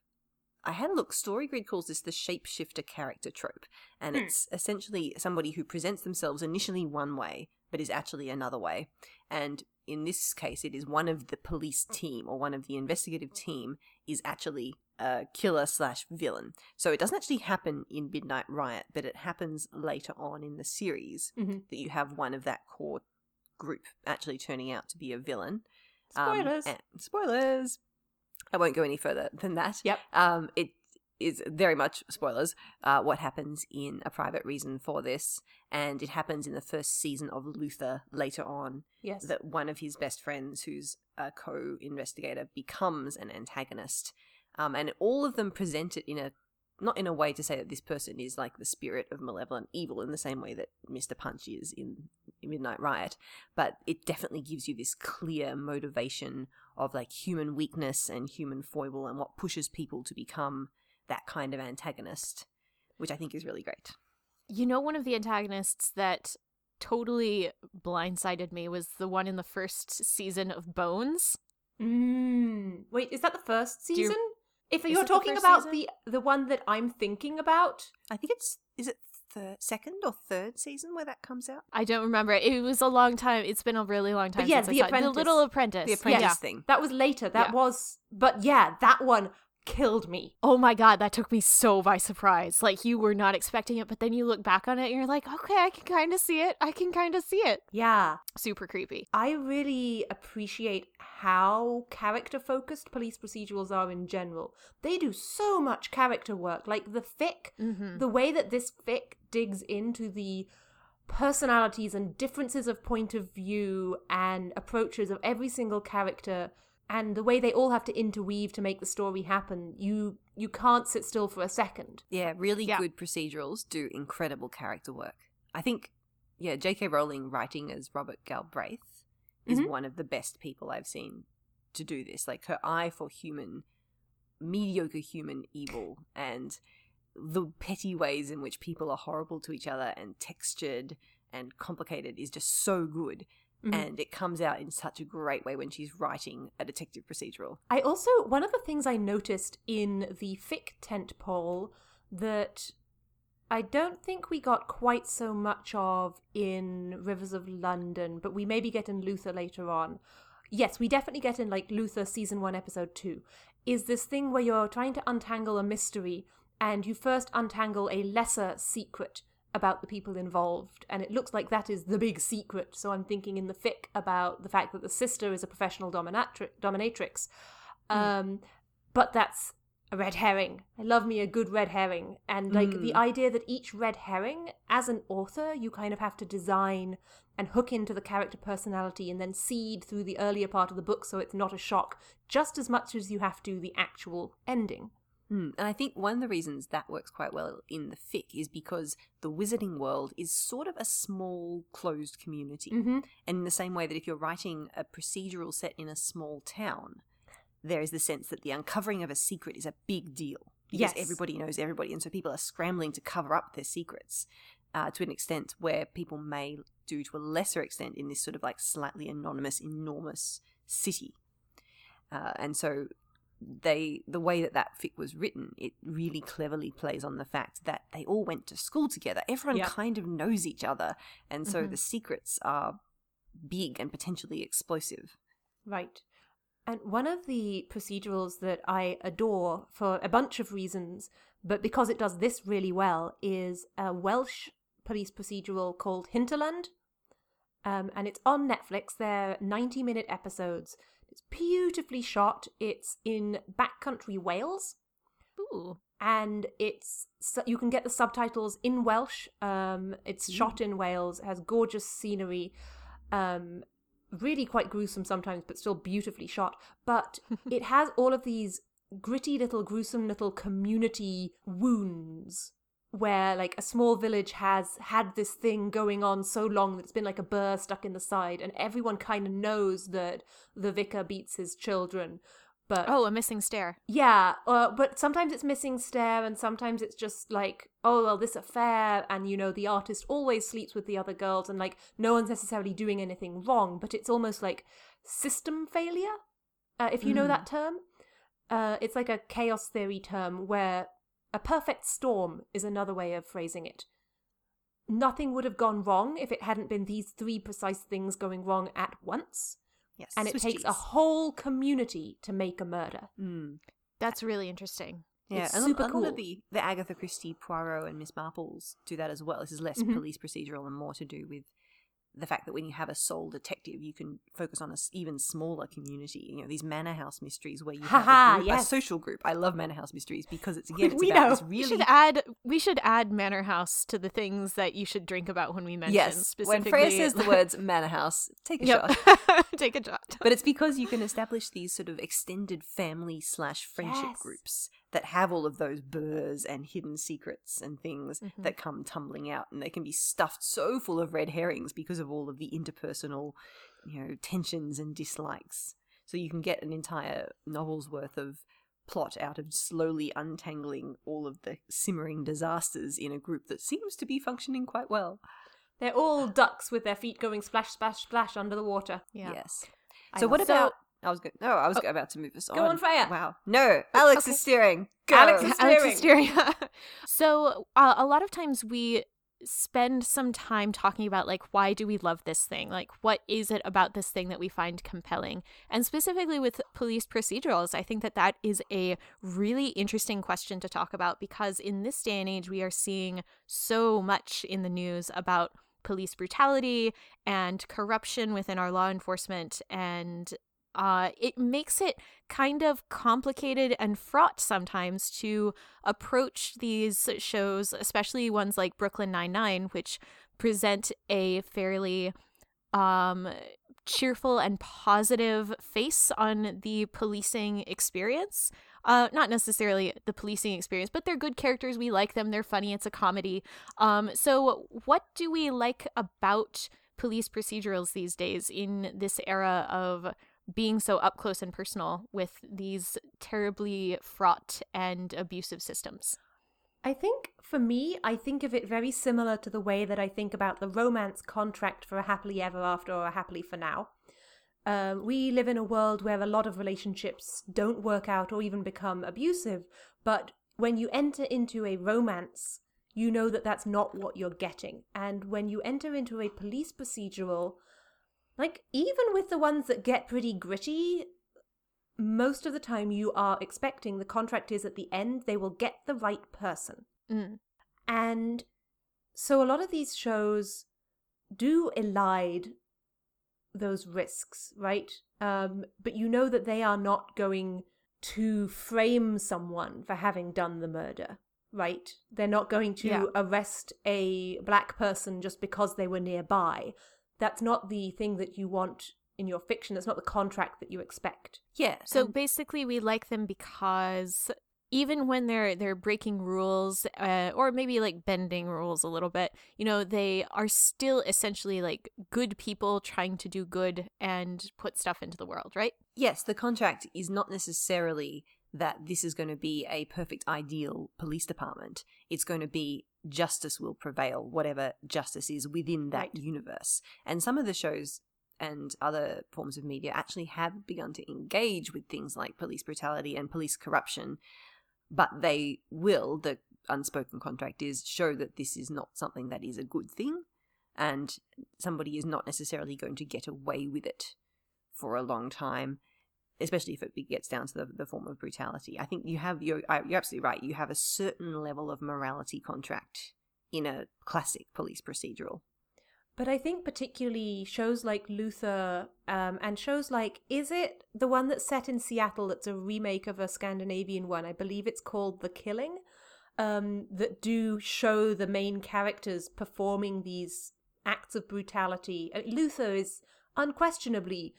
I had a look, Storygrid calls this the shapeshifter character trope, and Hmm. it's essentially somebody who presents themselves initially one way, but is actually another way. And in this case, it is one of the police team or one of the investigative team is actually a killer slash villain. So it doesn't actually happen in Midnight Riot, but it happens later on in the series Mhm. that you have one of that core group actually turning out to be a villain. Um, Spoilers. and- spoilers. I won't go any further than that. Yep. Um, it is very much spoilers. Uh, what happens in a private reason for this, and it happens in the first season of Luther later on Yes. that one of his best friends, who's a co-investigator, becomes an antagonist, um, and all of them present it in a not in a way to say that this person is like the spirit of malevolent evil in the same way that Mr. Punch is in Midnight Riot, but it definitely gives you this clear motivation of like human weakness and human foible and what pushes people to become that kind of antagonist, which I think is really great. You know, one of the antagonists that totally blindsided me was the one in the first season of Bones. Mm. Wait, is that the first you- season? if Is you're it the talking about season? the the one that I'm thinking about, I think it's is it the second or third season where that comes out? I don't remember. It was a long time. It's been a really long time But yeah, since The I saw it. Apprentice. The Little Apprentice. The Apprentice Yeah. thing. that was later. That Yeah. was, but yeah, that one killed me. Oh my god, that took me so by surprise. Like you were not expecting it, but then you look back on it and you're like, okay, I can kind of see it. I can kind of see it. Yeah, Super creepy. I really appreciate how character focused police procedurals are in general. They do so much character work. Like the fic, Mm-hmm. the way that this fic digs into the personalities and differences of point of view and approaches of every single character and the way they all have to interweave to make the story happen you you can't sit still for a second Yeah, really Yeah. good procedurals do incredible character work. I think, yeah, J.K. Rowling writing as Robert Galbraith is Mhm. one of the best people I've seen to do this. Like her eye for human, mediocre human evil and the petty ways in which people are horrible to each other and textured and complicated is just so good. Mhm. And it comes out in such a great way when she's writing a detective procedural. I also one of the things I noticed in the fic tent pole that I don't think we got quite so much of in Rivers of London, but we maybe get in Luther later on. Yes, we definitely get in like Luther season 1 episode 2. Is this thing where you're trying to untangle a mystery and you first untangle a lesser secret about the people involved and it looks like that is the big secret. So I'm thinking in the fic about the fact that the sister is a professional dominatri- dominatrix. Um, but that's a red herring. I love me a good red herring. And like the idea that each red herring, as an author, you kind of have to design and hook into the character personality and then seed through the earlier part of the book so it's not a shock, just as much as you have to the actual ending. Mm. And I think one of the reasons that works quite well in the fic is because the wizarding world is sort of a small, closed community. Mm-hmm. And in the same way that if you're writing a procedural set in a small town, there is the sense that the uncovering of a secret is a big deal. Because Yes. everybody knows everybody. And so people are scrambling to cover up their secrets uh, to an extent where people may do to a lesser extent in this sort of like slightly anonymous, enormous city. Uh, and so they the way that that fic was written it really cleverly plays on the fact that they all went to school together everyone Yeah. kind of knows each other and so Mhm. the secrets are big and potentially explosive Right. And one of the procedurals that I adore for a bunch of reasons, but because it does this really well, is a Welsh police procedural called Hinterland. Um, and it's on Netflix. They're 90 minute episodes. It's beautifully shot. It's in backcountry Wales Ooh. and it's you can get the subtitles in Welsh. Um, it's shot in Wales, it has gorgeous scenery, um, really quite gruesome sometimes, but still beautifully shot. But [laughs] it has all of these gritty little gruesome little community wounds where like a small village has had this thing going on so long that it's been like a burr stuck in the side and everyone kind of knows that the vicar beats his children but Oh, a missing stair. yeah, uh, but sometimes it's missing stair, and sometimes it's just like, oh well, this affair, and you know, the artist always sleeps with the other girls, and like no one's necessarily doing anything wrong, but it's almost like system failure, uh, if you know that term. Uh, it's like a chaos theory term where a perfect storm is another way of phrasing it. Nothing would have gone wrong if it hadn't been these three precise things going wrong at once. Yes. And it Swiss takes a whole community to make a murder. Mm. That's really interesting. Yeah, It's and super cool. the, the Agatha Christie, Poirot, and Miss Marples do that as well. This is less Mhm. police procedural and more to do with the fact that when you have a sole detective, you can focus on a even smaller community. You know, these manor house mysteries where you have a, group, a social group. I love manor house mysteries because it's [laughs] again, it's We about know. this We should add we should add Manor House to the things that you should drink about when we mention yes. When specifically. Freya says the [laughs] words manor house, take a Yep. shot. [laughs] Take a shot. But it's because you can establish these sort of extended family slash friendship Yes. groups that have all of those burrs and hidden secrets and things Mhm. that come tumbling out, and they can be stuffed so full of red herrings because of all of the interpersonal, you know, tensions and dislikes. So you can get an entire novel's worth of plot out of slowly untangling all of the simmering disasters in a group that seems to be functioning quite well. They're all ducks with their feet going splash, splash, splash under the water. Yeah. Yes. So what it. about? I was go- no, I was Oh, about to move us on. go on, Freya. Wow, no, Alex Okay. is steering. Go. Alex is Alex is steering. [laughs] so uh, a lot of times we spend some time talking about like why do we love this thing like what is it about this thing that we find compelling and specifically with police procedurals i think that that is a really interesting question to talk about because in this day and age we are seeing so much in the news about police brutality and corruption within our law enforcement and uh, it makes it kind of complicated and fraught sometimes to approach these shows, especially ones like Brooklyn Nine-Nine, which present a fairly um, cheerful and positive face on the policing experience. Uh, not necessarily the policing experience, but they're good characters. We like them. They're funny. It's a comedy. Um, so, what do we like about police procedurals these days in this era of being so up close and personal with these terribly fraught and abusive systems? I think for me, I think of it very similar to the way that I think about the romance contract for a happily ever after or a happily for now. Uh, we live in a world where a lot of relationships don't work out or even become abusive, but when you enter into a romance, you know that that's not what you're getting. And when you enter into a police procedural, like even with the ones that get pretty gritty, most of the time you are expecting the contract is at the end they will get the right person. Mm. And so a lot of these shows do elide those risks, right? Um, but you know that they are not going to frame someone for having done the murder, right? They're not going to Yeah. arrest a black person just because they were nearby. That's not the thing that you want in your fiction. That's not the contract that you expect. Yeah. So and- basically, we like them because even when they're they're breaking rules, uh, or maybe like bending rules a little bit, you know, they are still essentially like good people trying to do good and put stuff into the world, right? yes, the contract is not necessarily that this is going to be a perfect ideal police department. It's going to be justice will prevail, whatever justice is within that universe. And some of the shows and other forms of media actually have begun to engage with things like police brutality and police corruption, but they will, the unspoken contract is, show that this is not something that is a good thing and somebody is not necessarily going to get away with it for a long time, especially if it gets down to the, the form of brutality. I think you have you're, you're absolutely right. You have a certain level of morality contract in a classic police procedural. But I think particularly shows like Luther um, and shows like, is it the one that's set in Seattle that's a remake of a Scandinavian one? I believe it's called The Killing, um, that do show the main characters performing these acts of brutality. Uh, Luther is unquestionably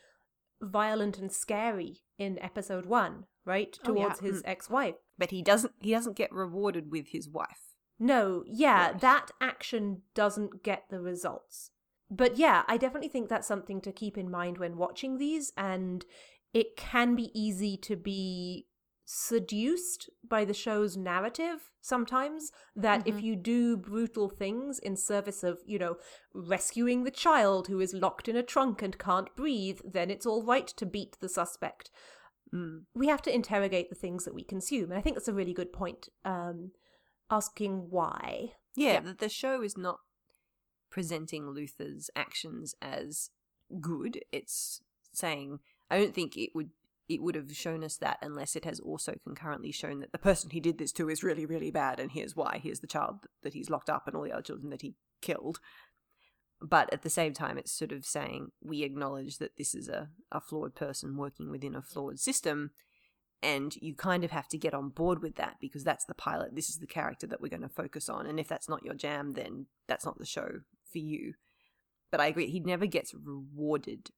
violent and scary in episode one, right? Oh, yeah. Towards his mm. ex-wife. But he doesn't he doesn't get rewarded with his wife. No, yeah, Right. that action doesn't get the results. But yeah, I definitely think that's something to keep in mind when watching these, and it can be easy to be seduced by the show's narrative sometimes that if you do brutal things in service of, you know, rescuing the child who is locked in a trunk and can't breathe, then it's all right to beat the suspect Mm. we have to interrogate the things that we consume. And I think that's a really good point. Um, asking why. Yeah, Yeah. The show is not presenting Luther's actions as good. It's saying I don't think it would it would have shown us that unless it has also concurrently shown that the person he did this to is really really bad and here's why. Here's the child that he's locked up and all the other children that he killed. But at the same time, it's sort of saying we acknowledge that this is a, a flawed person working within a flawed system, and you kind of have to get on board with that because that's the pilot. This is the character that we're going to focus on. And if that's not your jam, then that's not the show for you. But I agree, he never gets rewarded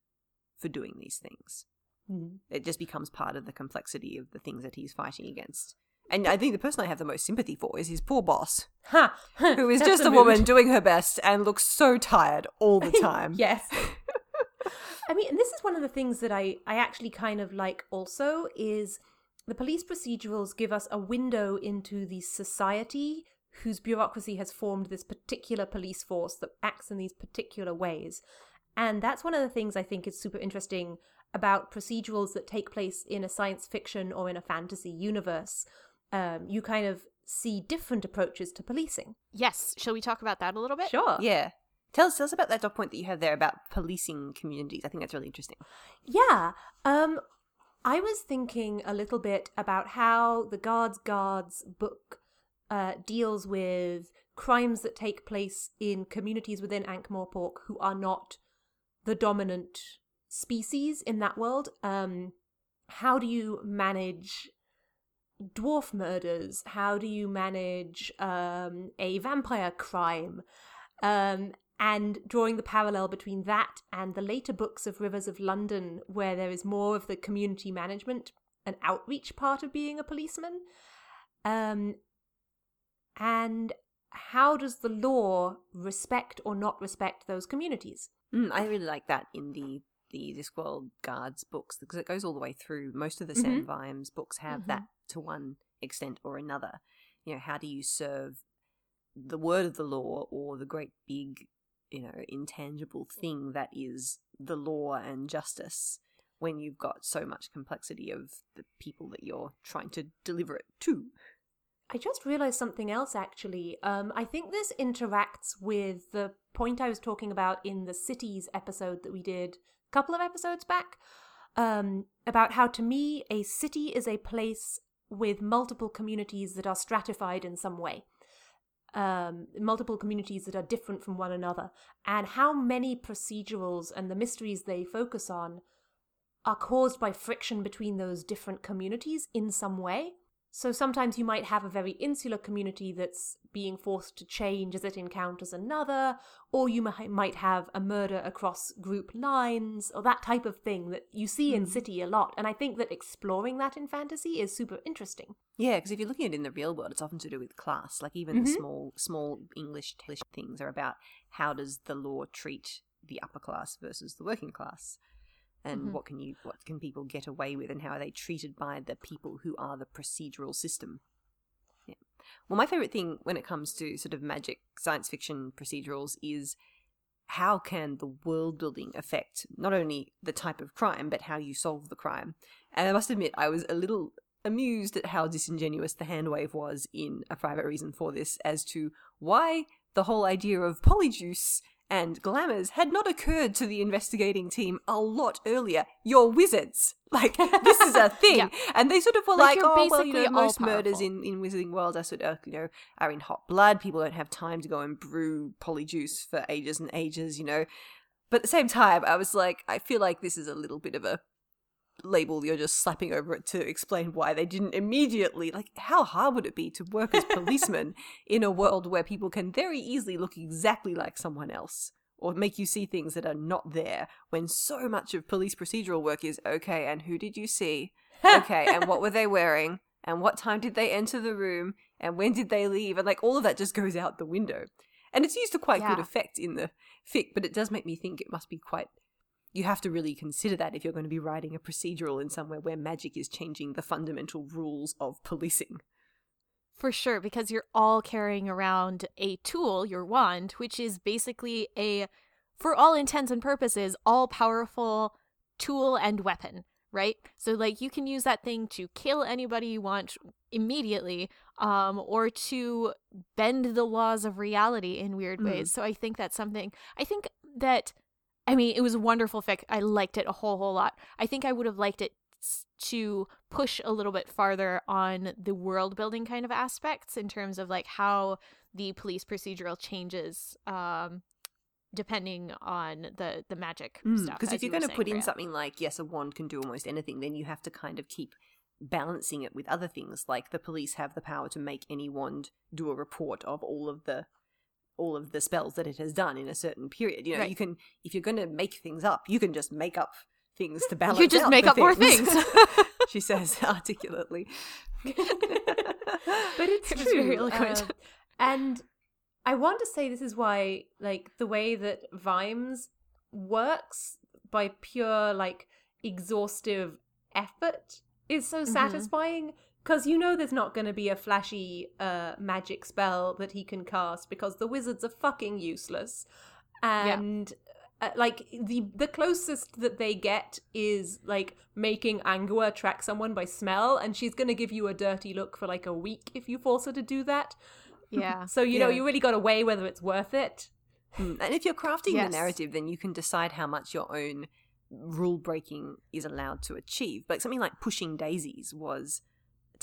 for doing these things. Mm. It just becomes part of the complexity of the things that he's fighting against. And I think the person I have the most sympathy for is his poor boss, Ha! [laughs] who is just a woman doing her best and looks so tired all the [laughs] time. yes. [laughs] I mean, and this is one of the things that I, I actually kind of like also is the police procedurals give us a window into the society whose bureaucracy has formed this particular police force that acts in these particular ways. And that's one of the things I think is super interesting about procedurals that take place in a science fiction or in a fantasy universe. Um, you kind of see different approaches to policing. Yes. Shall we talk about that a little bit? Sure. Yeah. Tell us, tell us about that dot point that you have there about policing communities. I think that's really interesting. Yeah. Um I was thinking a little bit about how the Guards Guards book uh, deals with crimes that take place in communities within Ankh-Morpork who are not the dominant species in that world. Um, how do you manage dwarf murders? How do you manage um, a vampire crime? Um, and drawing the parallel between that and the later books of Rivers of London, where there is more of the community management and outreach part of being a policeman. Um, and how does the law respect or not respect those communities? Mm, I really like that in the the Discworld Guards books because it goes all the way through. Most of the Sam Vimes books have that to one extent or another. You know, how do you serve the word of the law or the great big, you know, intangible thing that is the law and justice when you've got so much complexity of the people that you're trying to deliver it to? I just realized something else actually. Um, I think this interacts with the point I was talking about in the cities episode that we did couple of episodes back. Um, about how to me a city is a place with multiple communities that are stratified in some way. Um, multiple communities that are different from one another, and how many procedurals and the mysteries they focus on are caused by friction between those different communities in some way. So sometimes you might have a very insular community that's being forced to change as it encounters another, or you might have a murder across group lines, or that type of thing that you see in hmm. City a lot. And I think that exploring that in fantasy is super interesting. Yeah, because if you're looking at it in the real world, it's often to do with class. Like even the mm-hmm. small, small English English things are about how does the law treat the upper class versus the working class, and mm-hmm. what can you, what can people get away with, and how are they treated by the people who are the procedural system. Yeah. Well, my favorite thing when it comes to sort of magic science fiction procedurals is how can the world building affect not only the type of crime but how you solve the crime and i must admit i was a little amused at how disingenuous the handwave was in a private reason for this as to why the whole idea of polyjuice and glamours had not occurred to the investigating team a lot earlier. You're wizards. [laughs] Like, this is a [laughs] thing. Yeah. And they sort of were Like, like, oh, well, you know, basically most murders in, in Wizarding World are sort of, you know, are in hot blood. People don't have time to go and brew polyjuice for ages and ages, you know. But at the same time, I was like, I feel like this is a little bit of a label you're just slapping over it to explain why they didn't immediately like how hard would it be to work as policemen [laughs] in a world where people can very easily look exactly like someone else or make you see things that are not there when so much of police procedural work is okay and who did you see? Okay and what were they wearing? And what time did they enter the room? And when did they leave? And like all of that just goes out the window. And it's used to quite good effect in the fic but it does make me think it must be quite you have to really consider that if you're going to be writing a procedural in somewhere where magic is changing the fundamental rules of policing For sure, because you're all carrying around a tool, your wand, which is basically a, for all intents and purposes, all powerful tool and weapon, right? So, like, you can use that thing to kill anybody you want immediately, um, or to bend the laws of reality in weird Mm. ways. So, I think that's something, I think that, I mean, it was a wonderful fic. I liked it a whole, whole lot. I think I would have liked it to push a little bit farther on the world building kind of aspects in terms of like how the police procedural changes um depending on the the magic stuff Because if you're you going to put in something like, yes, a wand can do almost anything, then you have to kind of keep balancing it with other things. Like the police have the power to make any wand do a report of all of the all of the spells that it has done in a certain period. You know, Right. you can if you're going to make things up, you can just make up things to balance. Out. You just out make the up more things. things [laughs] she says [laughs] articulately. [laughs] but it's It true. very eloquent. um, and I want to say this is why, like, the way that Vimes works by pure, like, exhaustive effort is so Mhm. satisfying. Because you know there's not going to be a flashy uh, magic spell that he can cast because the wizards are fucking useless. And uh, like the the closest that they get is like making Angua track someone by smell, and she's gonna give you a dirty look for like a week if you force her to do that. yeah [laughs] So you know you really got to weigh whether it's worth it. Mm, And if you're crafting Yes. the narrative, then you can decide how much your own rule breaking is allowed to achieve. But something like Pushing Daisies was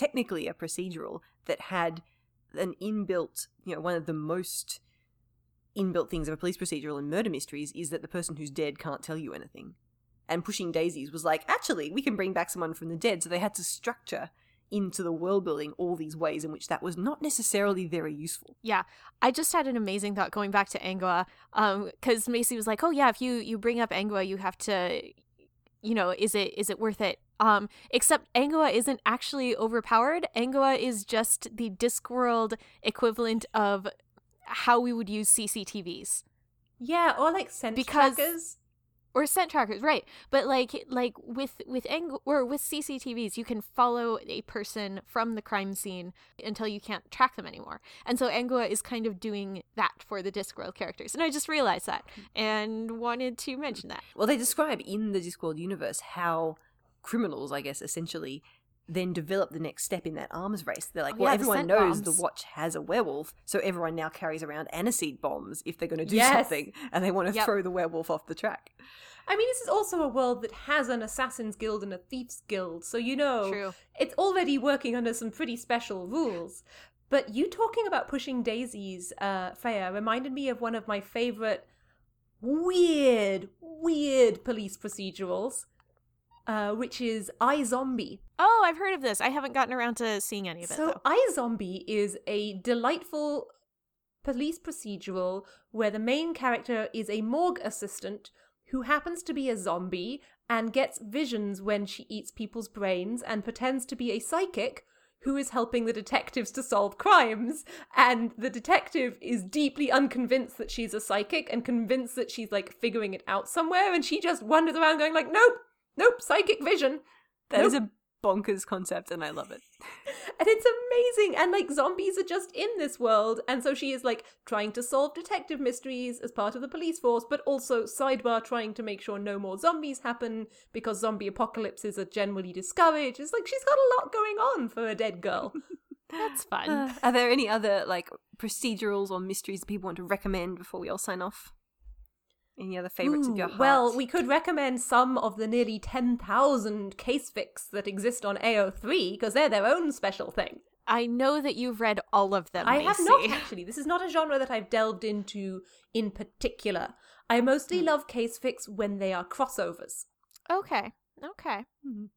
technically a procedural that had an inbuilt, you know, one of the most inbuilt things of a police procedural in murder mysteries is that the person who's dead can't tell you anything. And Pushing Daisies was like, actually, we can bring back someone from the dead. So they had to structure into the world building all these ways in which that was not necessarily very useful. Yeah, I just had an amazing thought going back to Angua, um, because Macy was like, "Oh yeah, if you you bring up Angua, you have to, you know, is it is it worth it?" Um, except Angua isn't actually overpowered. Angua is just the Discworld equivalent of how we would use CCTVs Yeah, or like scent Because- trackers. or scent trackers, right? But like like with with Ang- or with CCTVs, you can follow a person from the crime scene until you can't track them anymore. And so Angua is kind of doing that for the Discworld characters. And I just realized that and wanted to mention that. Well, they describe in the Discworld universe how criminals, I guess, essentially then develop the next step in that arms race. They're like, Oh, well, yeah, everyone knows bombs. the watch has a werewolf, so everyone now carries around aniseed bombs if they're going to do Yes. something and they want to Yep. throw the werewolf off the track. I mean, this is also a world that has an assassin's guild and a thief's guild, so you know True. it's already working under some pretty special rules. But you talking about pushing daisies, uh, Freya, reminded me of one of my favorite weird, weird police procedurals, uh, which is iZombie. Oh, I've heard of this. I haven't gotten around to seeing any of it So though. iZombie is a delightful police procedural where the main character is a morgue assistant who happens to be a zombie and gets visions when she eats people's brains and pretends to be a psychic who is helping the detectives to solve crimes and the detective is deeply unconvinced that she's a psychic and convinced that she's like figuring it out somewhere and she just wanders around going like nope nope psychic vision That is Nope. a bonkers concept and I love it. [laughs] and it's amazing and like zombies are just in this world and so she is like trying to solve detective mysteries as part of the police force but also sidebar trying to make sure no more zombies happen because zombie apocalypses are generally discouraged it's like she's got a lot going on for a dead girl [laughs] That's fun. Uh, are there any other like procedurals or mysteries that people want to recommend before we all sign off? Any other favorites of your heart? well we could recommend some of the nearly 10,000 case fics that exist on AO3 because they're their own special thing I know that you've read all of them. I have not [laughs] actually. This is not a genre that I've delved into in particular. I mostly Hmm. love case fics when they are crossovers. Okay. Okay. Mhm.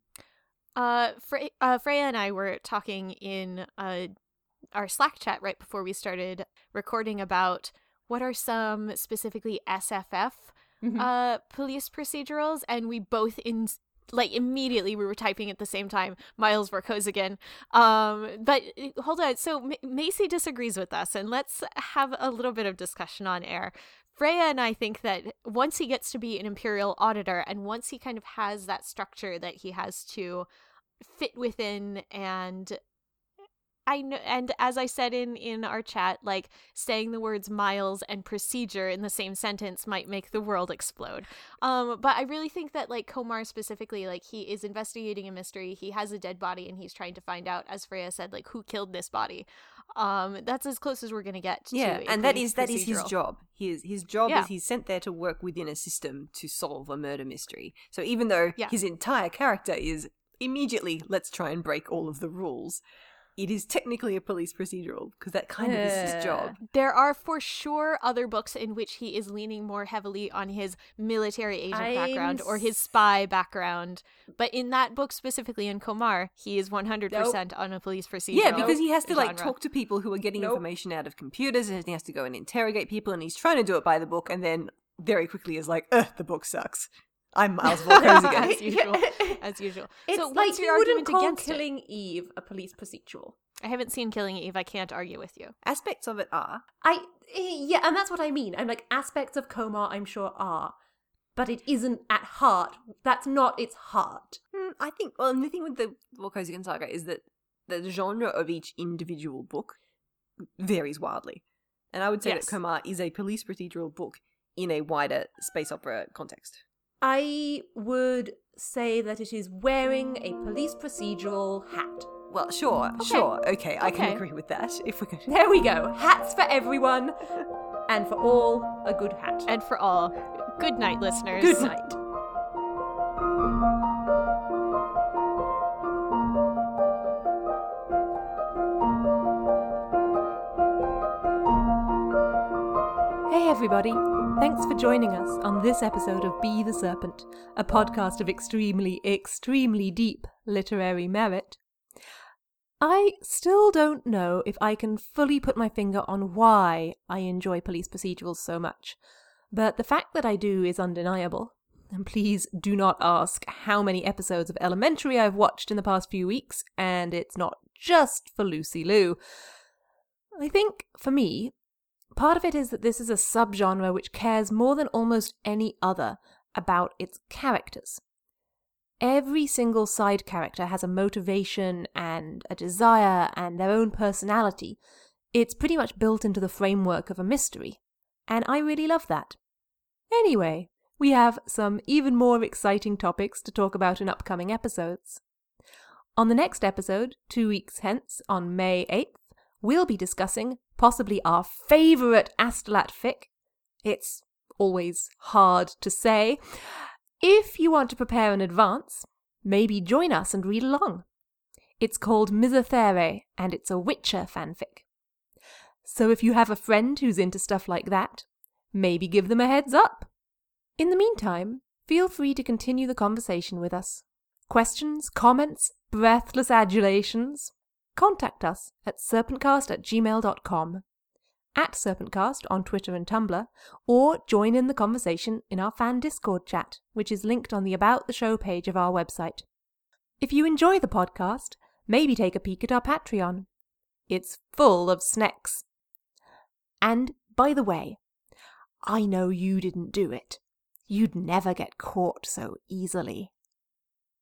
Uh, Fre- uh, Freya and I were talking in uh, our Slack chat right before we started recording about what are some specifically SFF Mhm. uh, police procedurals, and we both in like immediately we were typing at the same time miles Vorkosigan. um but uh, hold on so M- macy disagrees with us and let's have a little bit of discussion on air freya and i think that once he gets to be an imperial auditor and once he kind of has that structure that he has to fit within and I know, and as I said in in our chat, like saying the words miles and procedure in the same sentence might make the world explode. Um, but I really think that like Komar specifically, like he is investigating a mystery. He has a dead body, and he's trying to find out, as Freya said, like who killed this body. Um, that's as close as we're gonna get. Yeah, and that is that is his job. His his job Yeah. is he's sent there to work within a system to solve a murder mystery. So even though Yeah. his entire character is immediately let's try and break all of the rules, it is technically a police procedural because that kind of is his job. There are for sure other books in which he is leaning more heavily on his military agent I'm background or his spy background. But in that book specifically in Komar, he is 100% on a police procedural. Yeah, because he has to like talk to people who are getting Nope. information out of computers, and he has to go and interrogate people, and he's trying to do it by the book, and then very quickly is like, "Ugh, the book sucks." I'm Miles Volkos [laughs] again. as usual. As usual. [laughs] It's so like what's you your wouldn't argument call against it? Killing Eve a police procedural. I haven't seen Killing Eve. I can't argue with you. Aspects of it are I yeah, and that's what I mean. I'm like aspects of Komar, I'm sure are, but it isn't at heart. That's not its heart. Hmm, I think. Well, and the thing with the Vorkosigan saga is that the genre of each individual book varies wildly, and I would say Yes. that Komar is a police procedural book in a wider space opera context. I would say that it is wearing a police procedural hat. Well, sure, sure, okay, I can agree with that. If we can, There we go. Hats for everyone, and for all, a good hat. And for all, good night, listeners. good night. Hey everybody! Thanks for joining us on this episode of Be the Serpent, a podcast of extremely, extremely deep literary merit. I still don't know if I can fully put my finger on why I enjoy police procedurals so much, but the fact that I do is undeniable. And please do not ask how many episodes of Elementary I've watched in the past few weeks, and it's not just for Lucy Liu. I think, for me, Part of it is that this is a subgenre which cares more than almost any other about its characters. Every single side character has a motivation and a desire and their own personality. It's pretty much built into the framework of a mystery. And I really love that. Anyway, we have some even more exciting topics to talk about in upcoming episodes. On the next episode, two weeks hence, on May 8th, we'll be discussing possibly our favourite Astolat fic. It's always hard to say. If you want to prepare in advance, maybe join us and read along. It's called Misothere, and it's a Witcher fanfic. So if you have a friend who's into stuff like that, maybe give them a heads up. In the meantime, feel free to continue the conversation with us. Questions, comments, breathless adulations? Contact us at serpentcast at gmail.com, at serpentcast on Twitter and Tumblr, or join in the conversation in our fan Discord chat, which is linked on the About the Show page of our website. If you enjoy the podcast, maybe take a peek at our Patreon. It's full of snacks. And, by the way, I know you didn't do it. You'd never get caught so easily.